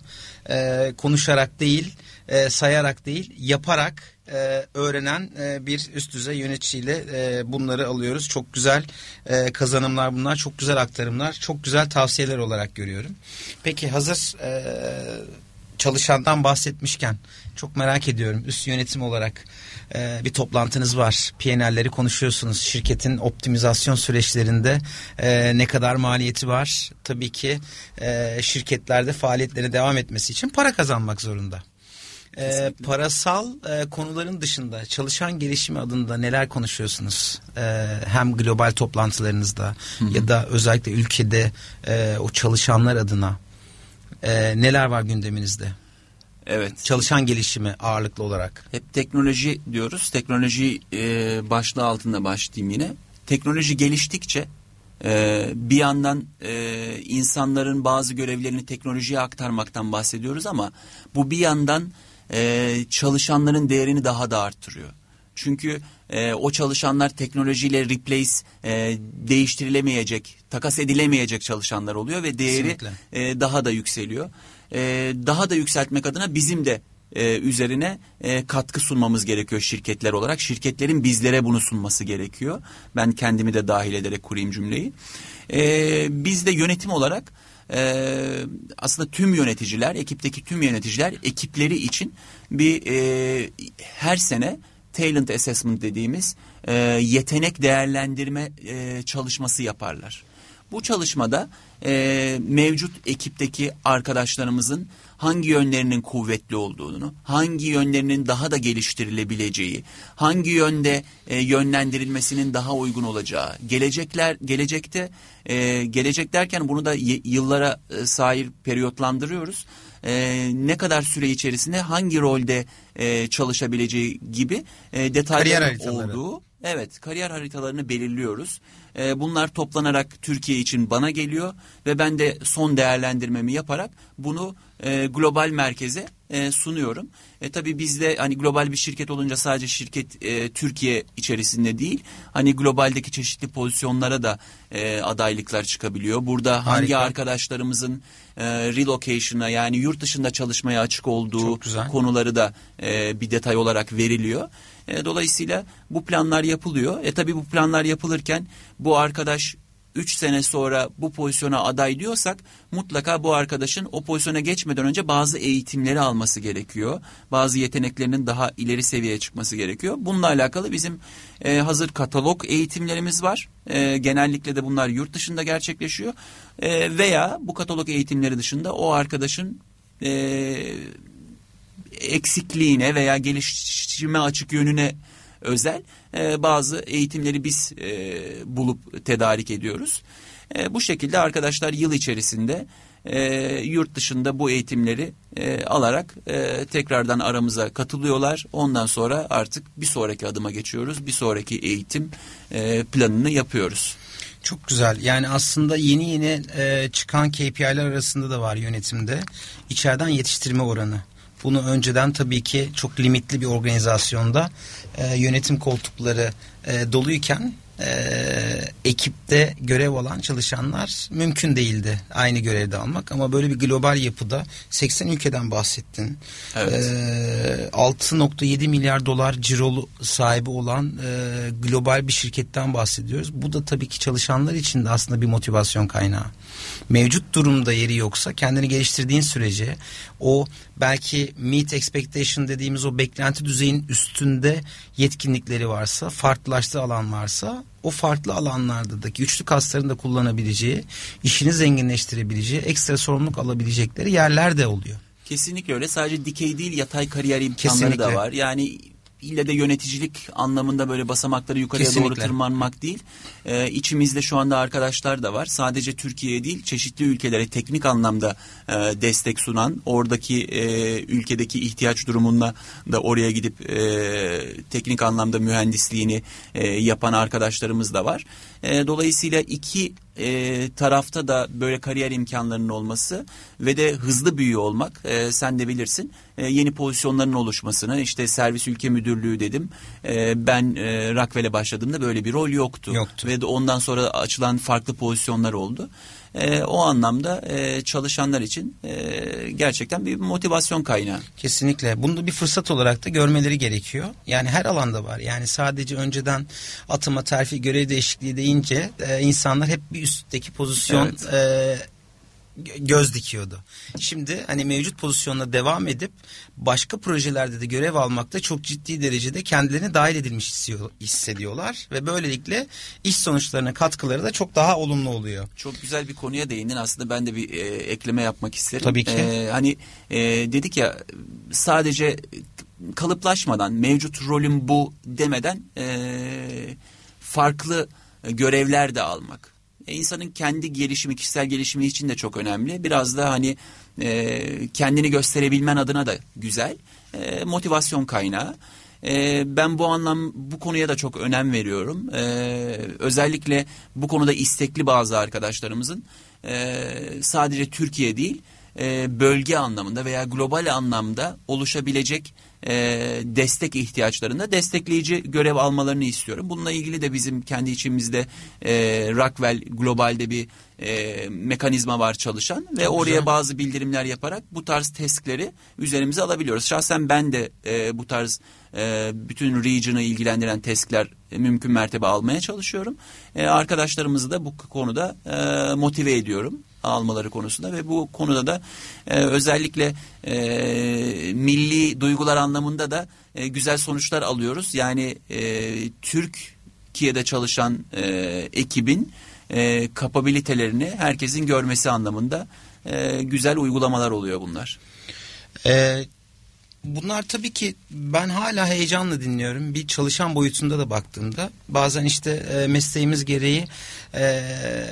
e, konuşarak değil e, sayarak değil yaparak e, öğrenen e, bir üst düzey yöneticiyle e, bunları alıyoruz. Çok güzel e, kazanımlar bunlar, çok güzel aktarımlar, çok güzel tavsiyeler olarak görüyorum. Peki hazır e, çalışandan bahsetmişken çok merak ediyorum üst yönetim olarak e, bir toplantınız var. PNL'leri konuşuyorsunuz. Şirketin optimizasyon süreçlerinde e, ne kadar maliyeti var? Tabii ki e, şirketlerde faaliyetleri devam etmesi için para kazanmak zorunda. E, parasal e, konuların dışında çalışan gelişimi adında neler konuşuyorsunuz? E, hem global toplantılarınızda hı hı. ya da özellikle ülkede e, o çalışanlar adına e, neler var gündeminizde? Evet. Çalışan gelişimi ağırlıklı olarak. Hep teknoloji diyoruz. Teknoloji e, başlığı altında başlayayım yine. Teknoloji geliştikçe e, bir yandan e, insanların bazı görevlerini teknolojiye aktarmaktan bahsediyoruz ama bu bir yandan e, çalışanların değerini daha da arttırıyor. Çünkü e, o çalışanlar teknolojiyle replace e, değiştirilemeyecek, takas edilemeyecek çalışanlar oluyor ve değeri e, daha da yükseliyor. E, daha da yükseltmek adına bizim de e, üzerine e, katkı sunmamız gerekiyor şirketler olarak. Şirketlerin bizlere bunu sunması gerekiyor. Ben kendimi de dahil ederek kurayım cümleyi. E, biz de yönetim olarak e, aslında tüm yöneticiler, ekipteki tüm yöneticiler ekipleri için bir e, her sene talent assessment dediğimiz e, yetenek değerlendirme e, çalışması yaparlar. Bu çalışmada e, mevcut ekipteki arkadaşlarımızın hangi yönlerinin kuvvetli olduğunu, hangi yönlerinin daha da geliştirilebileceği, hangi yönde e, yönlendirilmesinin daha uygun olacağı, gelecekler gelecekte e, gelecek derken bunu da yıllara e, sahip periyotlandırıyoruz. E, ne kadar süre içerisinde hangi rolde e, çalışabileceği gibi e, detayların olduğu Evet, kariyer haritalarını belirliyoruz. E, bunlar toplanarak Türkiye için bana geliyor ve ben de son değerlendirmemi yaparak bunu e, global merkeze e, sunuyorum. E, tabii bizde hani global bir şirket olunca sadece şirket e, Türkiye içerisinde değil, hani globaldeki çeşitli pozisyonlara da e, adaylıklar çıkabiliyor. Burada Harika. hangi arkadaşlarımızın e, relocation'a yani yurt dışında çalışmaya açık olduğu konuları da e, bir detay olarak veriliyor. E, dolayısıyla bu planlar yapılıyor. E tabi bu planlar yapılırken bu arkadaş 3 sene sonra bu pozisyona aday diyorsak mutlaka bu arkadaşın o pozisyona geçmeden önce bazı eğitimleri alması gerekiyor. Bazı yeteneklerinin daha ileri seviyeye çıkması gerekiyor. Bununla alakalı bizim e, hazır katalog eğitimlerimiz var. E, genellikle de bunlar yurt dışında gerçekleşiyor. E, veya bu katalog eğitimleri dışında o arkadaşın e, eksikliğine veya gelişime açık yönüne özel e, bazı eğitimleri biz e, bulup tedarik ediyoruz. E, bu şekilde arkadaşlar yıl içerisinde e, yurt dışında bu eğitimleri e, alarak e, tekrardan aramıza katılıyorlar. Ondan sonra artık bir sonraki adıma geçiyoruz. Bir sonraki eğitim e, planını yapıyoruz. Çok güzel. Yani aslında yeni yeni e, çıkan KPI'ler arasında da var yönetimde. İçeriden yetiştirme oranı. Bunu önceden tabii ki çok limitli bir organizasyonda e, yönetim koltukları e, doluyken e, ekipte görev alan çalışanlar mümkün değildi aynı görevde almak ama böyle bir global yapıda 80 ülkeden bahsettin. Evet. E, 6.7 milyar dolar cirolu sahibi olan e, global bir şirketten bahsediyoruz. Bu da tabii ki çalışanlar için de aslında bir motivasyon kaynağı. Mevcut durumda yeri yoksa kendini geliştirdiğin sürece o belki meet expectation dediğimiz o beklenti düzeyinin üstünde yetkinlikleri varsa, farklılaştığı alan varsa o farklı alanlarda da güçlü kasların da kullanabileceği, işini zenginleştirebileceği, ekstra sorumluluk alabilecekleri yerler de oluyor. Kesinlikle öyle. Sadece dikey değil yatay kariyer imkanları Kesinlikle. da var. Yani ille de yöneticilik anlamında böyle basamakları yukarıya Kesinlikle. doğru tırmanmak değil. Ee, içimizde şu anda arkadaşlar da var. Sadece Türkiye'ye değil çeşitli ülkelere teknik anlamda e, destek sunan, oradaki e, ülkedeki ihtiyaç durumunda da oraya gidip e, teknik anlamda mühendisliğini e, yapan arkadaşlarımız da var. E, dolayısıyla iki e, tarafta da böyle kariyer imkanlarının olması ve de hızlı büyüyor olmak e, sen de bilirsin e, yeni pozisyonların oluşmasını işte servis ülke müdürlüğü dedim e, ben e, Rockwell'e başladığımda böyle bir rol yoktu. yoktu ve de ondan sonra açılan farklı pozisyonlar oldu. E, o anlamda e, çalışanlar için e, gerçekten bir motivasyon kaynağı. Kesinlikle. Bunu da bir fırsat olarak da görmeleri gerekiyor. Yani her alanda var. Yani sadece önceden atama terfi görev değişikliği deyince e, insanlar hep bir üstteki pozisyon evet. e, göz dikiyordu. Şimdi hani mevcut pozisyonla devam edip başka projelerde de görev almakta çok ciddi derecede kendilerini dahil edilmiş hissediyorlar ve böylelikle iş sonuçlarına katkıları da çok daha olumlu oluyor. Çok güzel bir konuya değindin. Aslında ben de bir e, ekleme yapmak isterim. Tabii ki. E, hani e, dedik ya sadece kalıplaşmadan mevcut rolüm bu demeden e, farklı görevler de almak e, insanın kendi gelişimi, kişisel gelişimi için de çok önemli. Biraz da hani e, kendini gösterebilmen adına da güzel. E, motivasyon kaynağı. E, ben bu anlam bu konuya da çok önem veriyorum. E, özellikle bu konuda istekli bazı arkadaşlarımızın e, sadece Türkiye değil e, bölge anlamında veya global anlamda oluşabilecek e, destek ihtiyaçlarında destekleyici görev almalarını istiyorum. Bununla ilgili de bizim kendi içimizde e, Rockwell globalde bir e, mekanizma var çalışan ve Çok oraya güzel. bazı bildirimler yaparak bu tarz testleri üzerimize alabiliyoruz. Şahsen ben de e, bu tarz e, bütün region'ı ilgilendiren testler e, mümkün mertebe almaya çalışıyorum. E, arkadaşlarımızı da bu konuda e, motive ediyorum almaları konusunda ve bu konuda da e, özellikle e, milli duygular anlamında da e, güzel sonuçlar alıyoruz. Yani e, Türkiye'de çalışan e, ekibin e, kapabilitelerini herkesin görmesi anlamında e, güzel uygulamalar oluyor bunlar. E, bunlar tabii ki ben hala heyecanla dinliyorum. Bir çalışan boyutunda da baktığımda bazen işte e, mesleğimiz gereği e,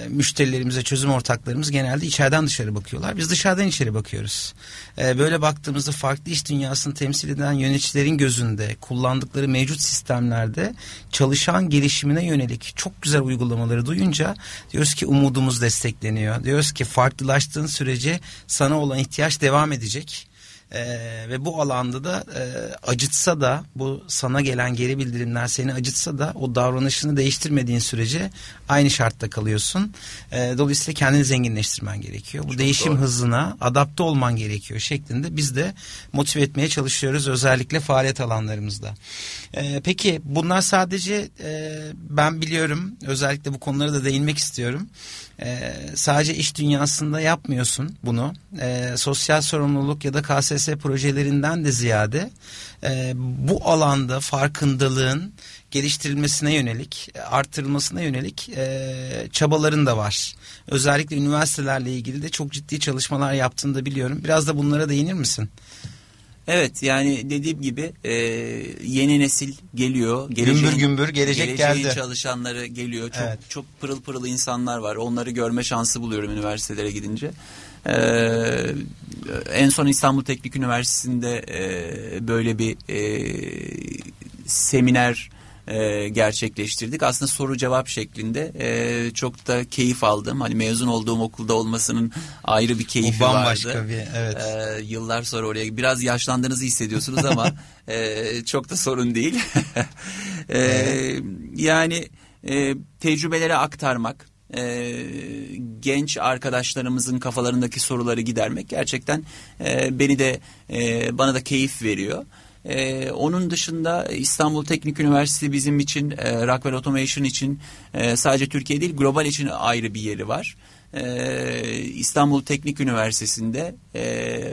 müşterilerimize, çözüm ortaklarımız genelde içeriden dışarı bakıyorlar. Biz dışarıdan içeri bakıyoruz. E, böyle baktığımızda farklı iş dünyasını temsil eden yöneticilerin gözünde kullandıkları mevcut sistemlerde çalışan gelişimine yönelik çok güzel uygulamaları duyunca diyoruz ki umudumuz destekleniyor. Diyoruz ki farklılaştığın sürece sana olan ihtiyaç devam edecek ee, ve bu alanda da e, acıtsa da bu sana gelen geri bildirimler seni acıtsa da o davranışını değiştirmediğin sürece aynı şartta kalıyorsun. E, dolayısıyla kendini zenginleştirmen gerekiyor. Bu Çok değişim doğru. hızına adapte olman gerekiyor şeklinde biz de motive etmeye çalışıyoruz özellikle faaliyet alanlarımızda. E, peki bunlar sadece e, ben biliyorum özellikle bu konulara da değinmek istiyorum. E, sadece iş dünyasında yapmıyorsun bunu. E, sosyal sorumluluk ya da KSS projelerinden de ziyade e, bu alanda farkındalığın geliştirilmesine yönelik, artırılmasına yönelik e, çabaların da var. Özellikle üniversitelerle ilgili de çok ciddi çalışmalar yaptığını da biliyorum. Biraz da bunlara değinir misin? Evet yani dediğim gibi e, yeni nesil geliyor. Geleceğin, gümbür gümbür gelecek geldi. çalışanları geliyor. Çok evet. çok pırıl pırıl insanlar var. Onları görme şansı buluyorum üniversitelere gidince. Ee, en son İstanbul Teknik Üniversitesi'nde e, böyle bir e, seminer e, gerçekleştirdik. Aslında soru cevap şeklinde e, çok da keyif aldım. Hani mezun olduğum okulda olmasının ayrı bir keyfi o bambaşka vardı. Bir, evet. E, yıllar sonra oraya biraz yaşlandığınızı hissediyorsunuz ama e, çok da sorun değil. e, Yani e, tecrübeleri aktarmak, e, genç arkadaşlarımızın kafalarındaki soruları gidermek gerçekten e, beni de e, bana da keyif veriyor. Ee, onun dışında İstanbul Teknik Üniversitesi bizim için e, Rockwell Automation için e, sadece Türkiye değil global için ayrı bir yeri var. E, İstanbul Teknik Üniversitesi'nde e,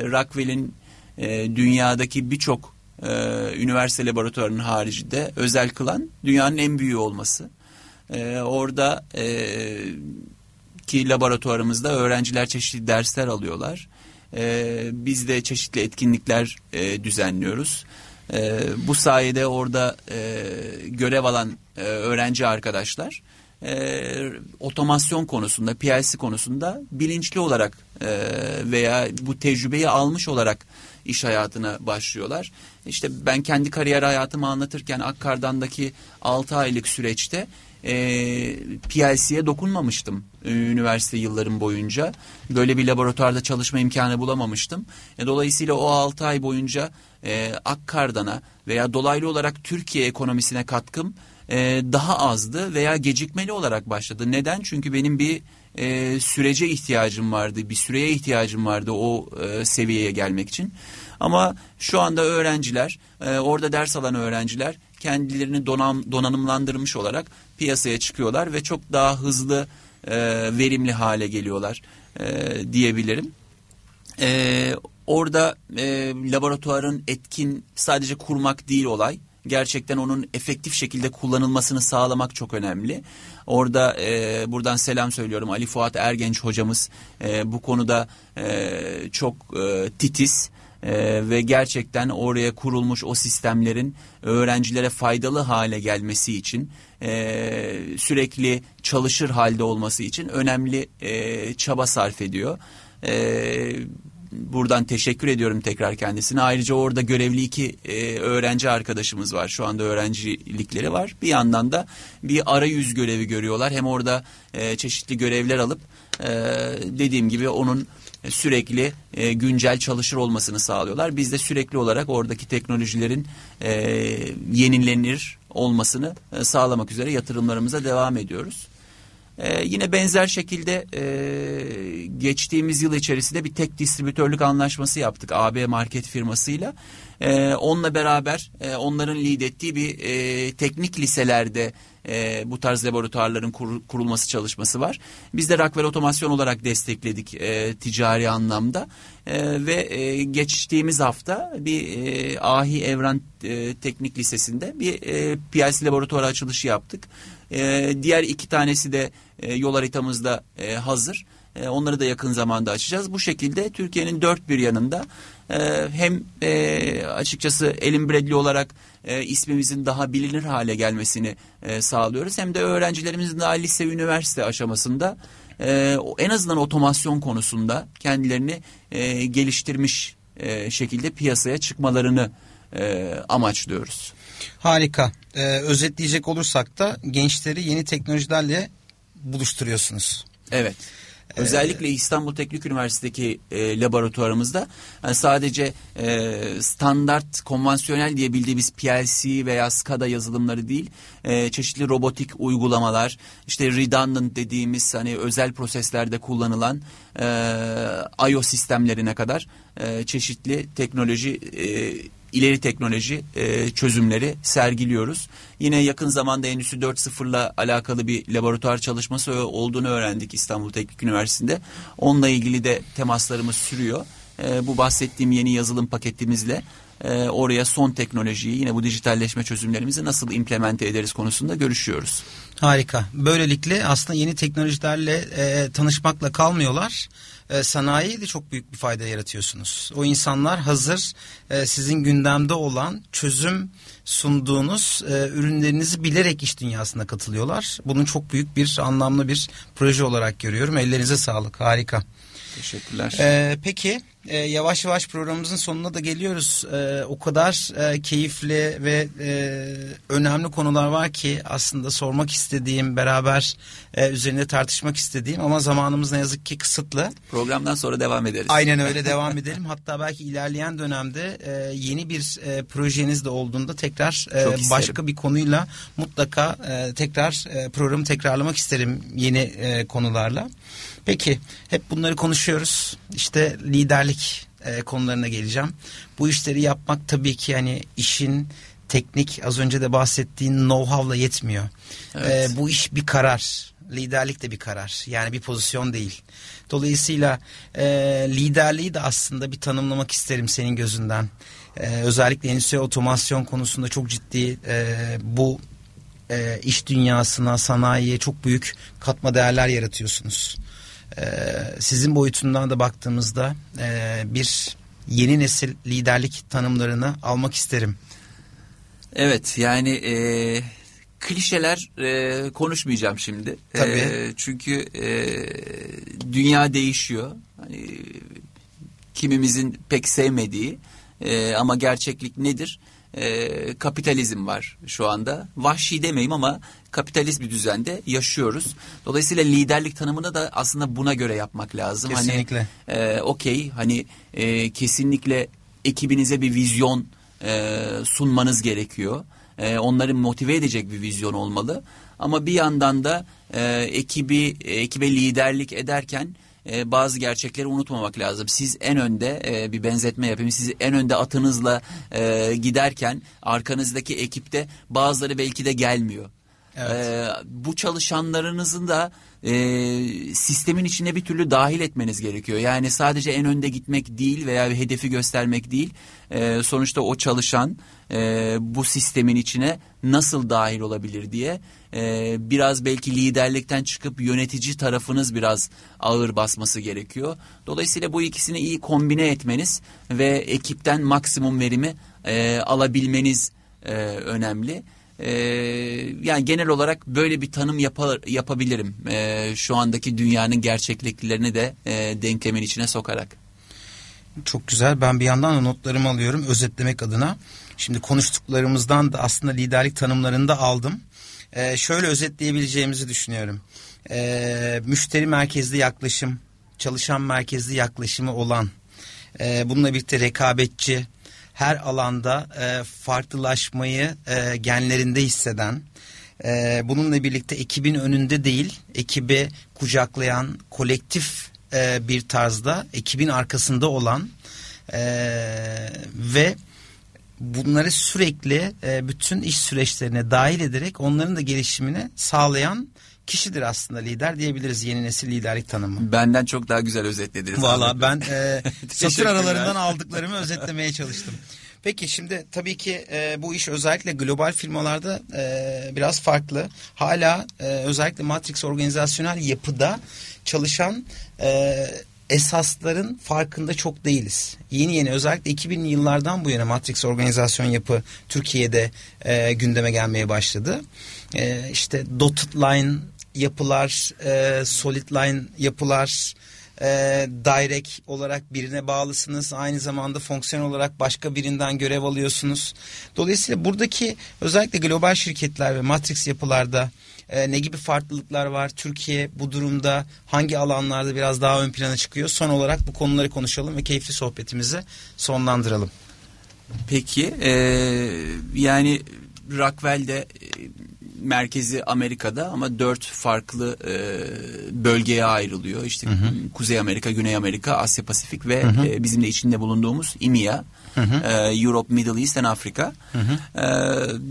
Rockwell'in e, dünyadaki birçok e, üniversite laboratuvarının haricinde özel kılan dünyanın en büyüğü olması. E, orada e, ki laboratuvarımızda öğrenciler çeşitli dersler alıyorlar. E, biz de çeşitli etkinlikler e, düzenliyoruz. E, bu sayede orada e, görev alan e, öğrenci arkadaşlar e, otomasyon konusunda, PLC konusunda bilinçli olarak e, veya bu tecrübeyi almış olarak iş hayatına başlıyorlar. İşte ben kendi kariyer hayatımı anlatırken Akkardan'daki 6 aylık süreçte e, PLC'ye dokunmamıştım üniversite yıllarım boyunca. Böyle bir laboratuvarda çalışma imkanı bulamamıştım. E, dolayısıyla o 6 ay boyunca e, Akkardan'a veya dolaylı olarak Türkiye ekonomisine katkım e, daha azdı veya gecikmeli olarak başladı. Neden? Çünkü benim bir e, sürece ihtiyacım vardı, bir süreye ihtiyacım vardı o e, seviyeye gelmek için. Ama şu anda öğrenciler, e, orada ders alan öğrenciler kendilerini donam, donanımlandırmış olarak piyasaya çıkıyorlar ve çok daha hızlı, e, verimli hale geliyorlar e, diyebilirim. E, orada e, laboratuvarın etkin sadece kurmak değil olay gerçekten onun efektif şekilde kullanılmasını sağlamak çok önemli. Orada e, buradan selam söylüyorum Ali Fuat Ergenç hocamız e, bu konuda e, çok e, titiz. Ee, ve gerçekten oraya kurulmuş o sistemlerin öğrencilere faydalı hale gelmesi için e, sürekli çalışır halde olması için önemli e, çaba sarf ediyor. E, buradan teşekkür ediyorum tekrar kendisine. Ayrıca orada görevli iki e, öğrenci arkadaşımız var. Şu anda öğrencilikleri var. Bir yandan da bir arayüz görevi görüyorlar. Hem orada e, çeşitli görevler alıp e, dediğim gibi onun sürekli e, güncel çalışır olmasını sağlıyorlar. Biz de sürekli olarak oradaki teknolojilerin e, yenilenir olmasını e, sağlamak üzere yatırımlarımıza devam ediyoruz. Ee, yine benzer şekilde e, geçtiğimiz yıl içerisinde bir tek distribütörlük anlaşması yaptık AB Market firmasıyla. E, onunla beraber e, onların lead ettiği bir e, teknik liselerde e, bu tarz laboratuvarların kur, kurulması çalışması var. Biz de Rockwell Otomasyon olarak destekledik e, ticari anlamda e, ve e, geçtiğimiz hafta bir e, Ahi Evren e, Teknik Lisesi'nde bir e, PLC laboratuvarı açılışı yaptık. E, diğer iki tanesi de e, yol haritamızda e, hazır. E, onları da yakın zamanda açacağız. Bu şekilde Türkiye'nin dört bir yanında e, hem e, açıkçası Elim Bradley olarak e, ismimizin daha bilinir hale gelmesini e, sağlıyoruz. Hem de öğrencilerimizin daha lise üniversite aşamasında e, en azından otomasyon konusunda kendilerini e, geliştirmiş e, şekilde piyasaya çıkmalarını e, amaçlıyoruz. Harika. Ee, özetleyecek olursak da gençleri yeni teknolojilerle buluşturuyorsunuz. Evet. Özellikle İstanbul Teknik Üniversitesi'ndeki e, laboratuvarımızda yani sadece e, standart, konvansiyonel diye bildiğimiz PLC veya SCADA yazılımları değil, e, çeşitli robotik uygulamalar, işte redundant dediğimiz hani özel proseslerde kullanılan e, IO sistemlerine kadar e, çeşitli teknoloji e, ileri teknoloji e, çözümleri sergiliyoruz. Yine yakın zamanda Endüstri 4.0'la alakalı bir laboratuvar çalışması olduğunu öğrendik İstanbul Teknik Üniversitesi'nde. Onunla ilgili de temaslarımız sürüyor. E, bu bahsettiğim yeni yazılım paketimizle e, oraya son teknolojiyi yine bu dijitalleşme çözümlerimizi nasıl implemente ederiz konusunda görüşüyoruz. Harika. Böylelikle aslında yeni teknolojilerle e, tanışmakla kalmıyorlar e, sanayiye de çok büyük bir fayda yaratıyorsunuz. O insanlar hazır e, sizin gündemde olan çözüm sunduğunuz e, ürünlerinizi bilerek iş dünyasına katılıyorlar. Bunun çok büyük bir anlamlı bir proje olarak görüyorum. Ellerinize sağlık. Harika. Teşekkürler. Ee, peki e, yavaş yavaş programımızın sonuna da geliyoruz. E, o kadar e, keyifli ve e, önemli konular var ki aslında sormak istediğim, beraber e, üzerinde tartışmak istediğim ama zamanımız ne yazık ki kısıtlı. Programdan sonra devam ederiz. Aynen öyle devam edelim. Hatta belki ilerleyen dönemde e, yeni bir e, projeniz de olduğunda tekrar e, başka bir konuyla mutlaka e, tekrar e, programı tekrarlamak isterim yeni e, konularla. Peki hep bunları konuşuyoruz. İşte liderlik e, konularına geleceğim. Bu işleri yapmak tabii ki hani işin teknik az önce de bahsettiğin know-how'la yetmiyor. Evet. E, bu iş bir karar. Liderlik de bir karar. Yani bir pozisyon değil. Dolayısıyla e, liderliği de aslında bir tanımlamak isterim senin gözünden. E, özellikle endüstri otomasyon konusunda çok ciddi e, bu e, iş dünyasına, sanayiye çok büyük katma değerler yaratıyorsunuz. Ee, sizin boyutundan da baktığımızda e, bir yeni nesil liderlik tanımlarını almak isterim. Evet yani e, klişeler e, konuşmayacağım şimdi. Tabii. E, çünkü e, dünya değişiyor. Hani, kimimizin pek sevmediği e, ama gerçeklik nedir? E, kapitalizm var şu anda. Vahşi demeyeyim ama kapitalist bir düzende yaşıyoruz. Dolayısıyla liderlik tanımını da aslında buna göre yapmak lazım. Kesinlikle. Hani e, okey hani e, kesinlikle ekibinize bir vizyon e, sunmanız gerekiyor. E, onları motive edecek bir vizyon olmalı. Ama bir yandan da e, ekibi ekibe liderlik ederken e, bazı gerçekleri unutmamak lazım. Siz en önde e, bir benzetme yapayım. Siz en önde atınızla e, giderken arkanızdaki ekipte bazıları belki de gelmiyor. Evet. E, bu çalışanlarınızın da e, sistemin içine bir türlü dahil etmeniz gerekiyor. Yani sadece en önde gitmek değil veya bir hedefi göstermek değil. E, sonuçta o çalışan e, bu sistemin içine nasıl dahil olabilir diye e, biraz belki liderlikten çıkıp yönetici tarafınız biraz ağır basması gerekiyor. Dolayısıyla bu ikisini iyi kombine etmeniz ve ekipten maksimum verimi e, alabilmeniz e, önemli. Ee, yani genel olarak böyle bir tanım yapar, yapabilirim. Ee, şu andaki dünyanın gerçekliklerini de e, denklemin içine sokarak. Çok güzel. Ben bir yandan da notlarımı alıyorum özetlemek adına. Şimdi konuştuklarımızdan da aslında liderlik tanımlarını da aldım. Ee, şöyle özetleyebileceğimizi düşünüyorum. Ee, müşteri merkezli yaklaşım, çalışan merkezli yaklaşımı olan, e, bununla birlikte rekabetçi, her alanda e, farklılaşmayı e, genlerinde hisseden, e, bununla birlikte ekibin önünde değil, ekibi kucaklayan, kolektif e, bir tarzda ekibin arkasında olan e, ve bunları sürekli e, bütün iş süreçlerine dahil ederek onların da gelişimini sağlayan kişidir aslında lider diyebiliriz yeni nesil liderlik tanımı. Benden çok daha güzel özetlediniz. Valla ben e, satır aralarından aldıklarımı özetlemeye çalıştım. Peki şimdi tabii ki e, bu iş özellikle global firmalarda e, biraz farklı. Hala e, özellikle Matrix organizasyonel yapıda çalışan e, esasların farkında çok değiliz. Yeni yeni özellikle 2000'li yıllardan bu yana Matrix organizasyon yapı Türkiye'de e, gündeme gelmeye başladı. E, işte dotted line yapılar, e, solid line yapılar, e, direct olarak birine bağlısınız. Aynı zamanda fonksiyon olarak başka birinden görev alıyorsunuz. Dolayısıyla buradaki özellikle global şirketler ve matrix yapılarda e, ne gibi farklılıklar var? Türkiye bu durumda hangi alanlarda biraz daha ön plana çıkıyor? Son olarak bu konuları konuşalım ve keyifli sohbetimizi sonlandıralım. Peki e, yani Rockwell'de e, merkezi Amerika'da ama dört farklı e, bölgeye ayrılıyor. İşte hı hı. Kuzey Amerika, Güney Amerika, Asya Pasifik ve hı hı. E, bizim de içinde bulunduğumuz İMEA. Hı hı. E, Europe, Middle East and Africa. Hı hı. E,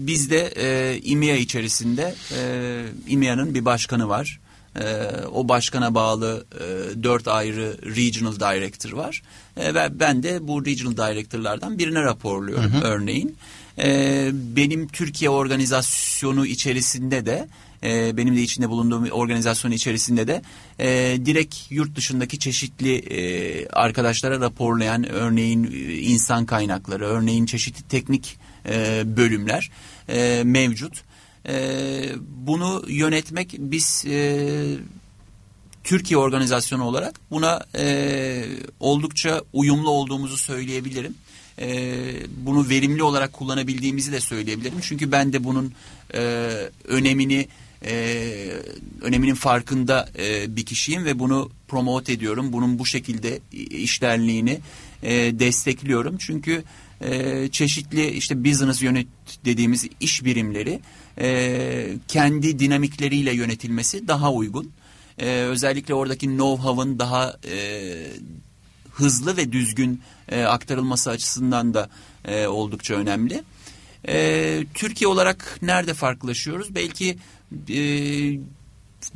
bizde e, İMEA içerisinde e, İMEA'nın bir başkanı var. E, o başkana bağlı e, dört ayrı regional director var. E, ve ben de bu regional directorlardan birine raporluyorum hı hı. örneğin. E, benim Türkiye organizasyonu içerisinde de e, benim de içinde bulunduğum organizasyon içerisinde de e, direkt yurt dışındaki çeşitli e, arkadaşlara raporlayan örneğin e, insan kaynakları, örneğin çeşitli teknik e, bölümler e, mevcut. E, bunu yönetmek biz e, Türkiye organizasyonu olarak buna e, oldukça uyumlu olduğumuzu söyleyebilirim e, bunu verimli olarak kullanabildiğimizi de söyleyebilirim. Çünkü ben de bunun e, önemini e, öneminin farkında e, bir kişiyim ve bunu promote ediyorum. Bunun bu şekilde işlerliğini e, destekliyorum. Çünkü e, çeşitli işte business unit dediğimiz iş birimleri e, kendi dinamikleriyle yönetilmesi daha uygun. E, özellikle oradaki know-how'ın daha e, hızlı ve düzgün e, aktarılması açısından da e, oldukça önemli. E, Türkiye olarak nerede farklılaşıyoruz? Belki e,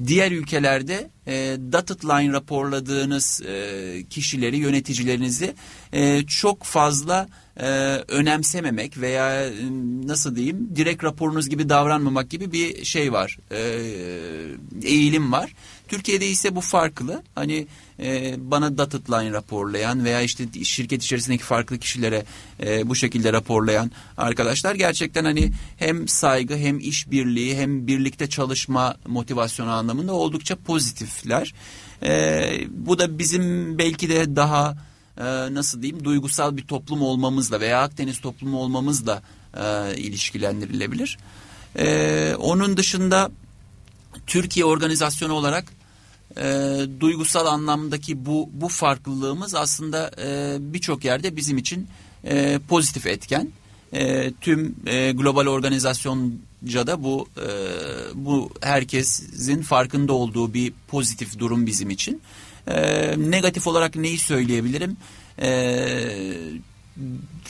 diğer ülkelerde e, dotted line raporladığınız e, kişileri, yöneticilerinizi e, çok fazla e, önemsememek veya e, nasıl diyeyim direkt raporunuz gibi davranmamak gibi bir şey var, e, eğilim var. Türkiye'de ise bu farklı. Hani e, bana dotted raporlayan veya işte şirket içerisindeki farklı kişilere e, bu şekilde raporlayan arkadaşlar gerçekten hani hem saygı hem işbirliği hem birlikte çalışma motivasyonu anlamında oldukça pozitifler. E, bu da bizim belki de daha e, nasıl diyeyim duygusal bir toplum olmamızla veya Akdeniz toplumu olmamızla e, ilişkilendirilebilir. E, onun dışında Türkiye organizasyonu olarak e, duygusal anlamdaki bu bu farklılığımız aslında e, birçok yerde bizim için e, pozitif etken. E, tüm e, global organizasyonca da bu e, bu herkesin farkında olduğu bir pozitif durum bizim için. E, negatif olarak neyi söyleyebilirim? E,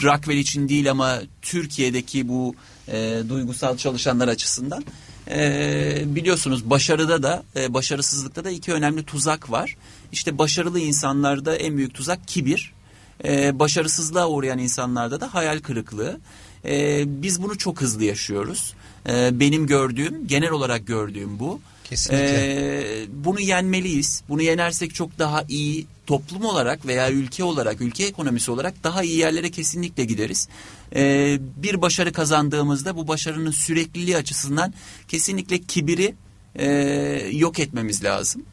Rockwell için değil ama Türkiye'deki bu e, duygusal çalışanlar açısından e, biliyorsunuz başarıda da e, başarısızlıkta da iki önemli tuzak var. İşte başarılı insanlarda en büyük tuzak kibir. E, başarısızlığa uğrayan insanlarda da hayal kırıklığı. E, biz bunu çok hızlı yaşıyoruz. E, benim gördüğüm, genel olarak gördüğüm bu. Kesinlikle. E, bunu yenmeliyiz. Bunu yenersek çok daha iyi toplum olarak veya ülke olarak, ülke ekonomisi olarak daha iyi yerlere kesinlikle gideriz. E, bir başarı kazandığımızda bu başarının sürekliliği açısından kesinlikle kibiri e, yok etmemiz lazım.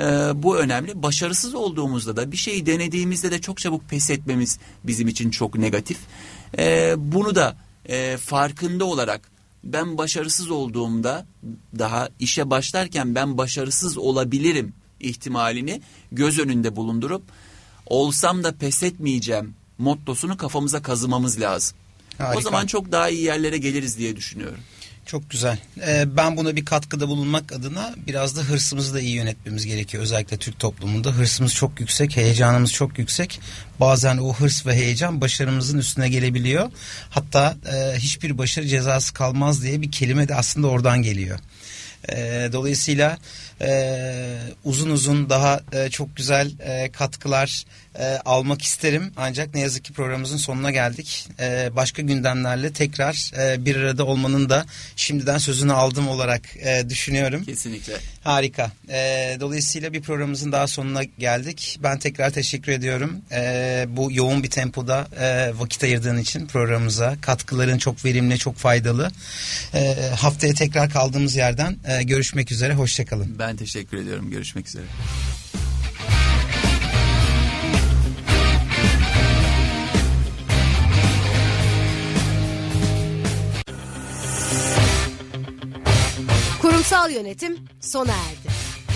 E, bu önemli. Başarısız olduğumuzda da bir şeyi denediğimizde de çok çabuk pes etmemiz bizim için çok negatif. E, bunu da e, farkında olarak ben başarısız olduğumda daha işe başlarken ben başarısız olabilirim ihtimalini göz önünde bulundurup olsam da pes etmeyeceğim mottosunu kafamıza kazımamız lazım. Harika. O zaman çok daha iyi yerlere geliriz diye düşünüyorum. Çok güzel. Ee, ben buna bir katkıda bulunmak adına biraz da hırsımızı da iyi yönetmemiz gerekiyor. Özellikle Türk toplumunda hırsımız çok yüksek, heyecanımız çok yüksek. Bazen o hırs ve heyecan başarımızın üstüne gelebiliyor. Hatta e, hiçbir başarı cezası kalmaz diye bir kelime de aslında oradan geliyor. E, dolayısıyla e, uzun uzun daha e, çok güzel e, katkılar e, almak isterim. Ancak ne yazık ki programımızın sonuna geldik. E, başka gündemlerle tekrar e, bir arada olmanın da şimdiden sözünü aldım olarak e, düşünüyorum. Kesinlikle. Harika. E, dolayısıyla bir programımızın daha sonuna geldik. Ben tekrar teşekkür ediyorum. E, bu yoğun bir tempoda e, vakit ayırdığın için programımıza. Katkıların çok verimli, çok faydalı. E, haftaya tekrar kaldığımız yerden e, görüşmek üzere. Hoşçakalın. Ben teşekkür ediyorum. Görüşmek üzere. Kurumsal yönetim sona erdi.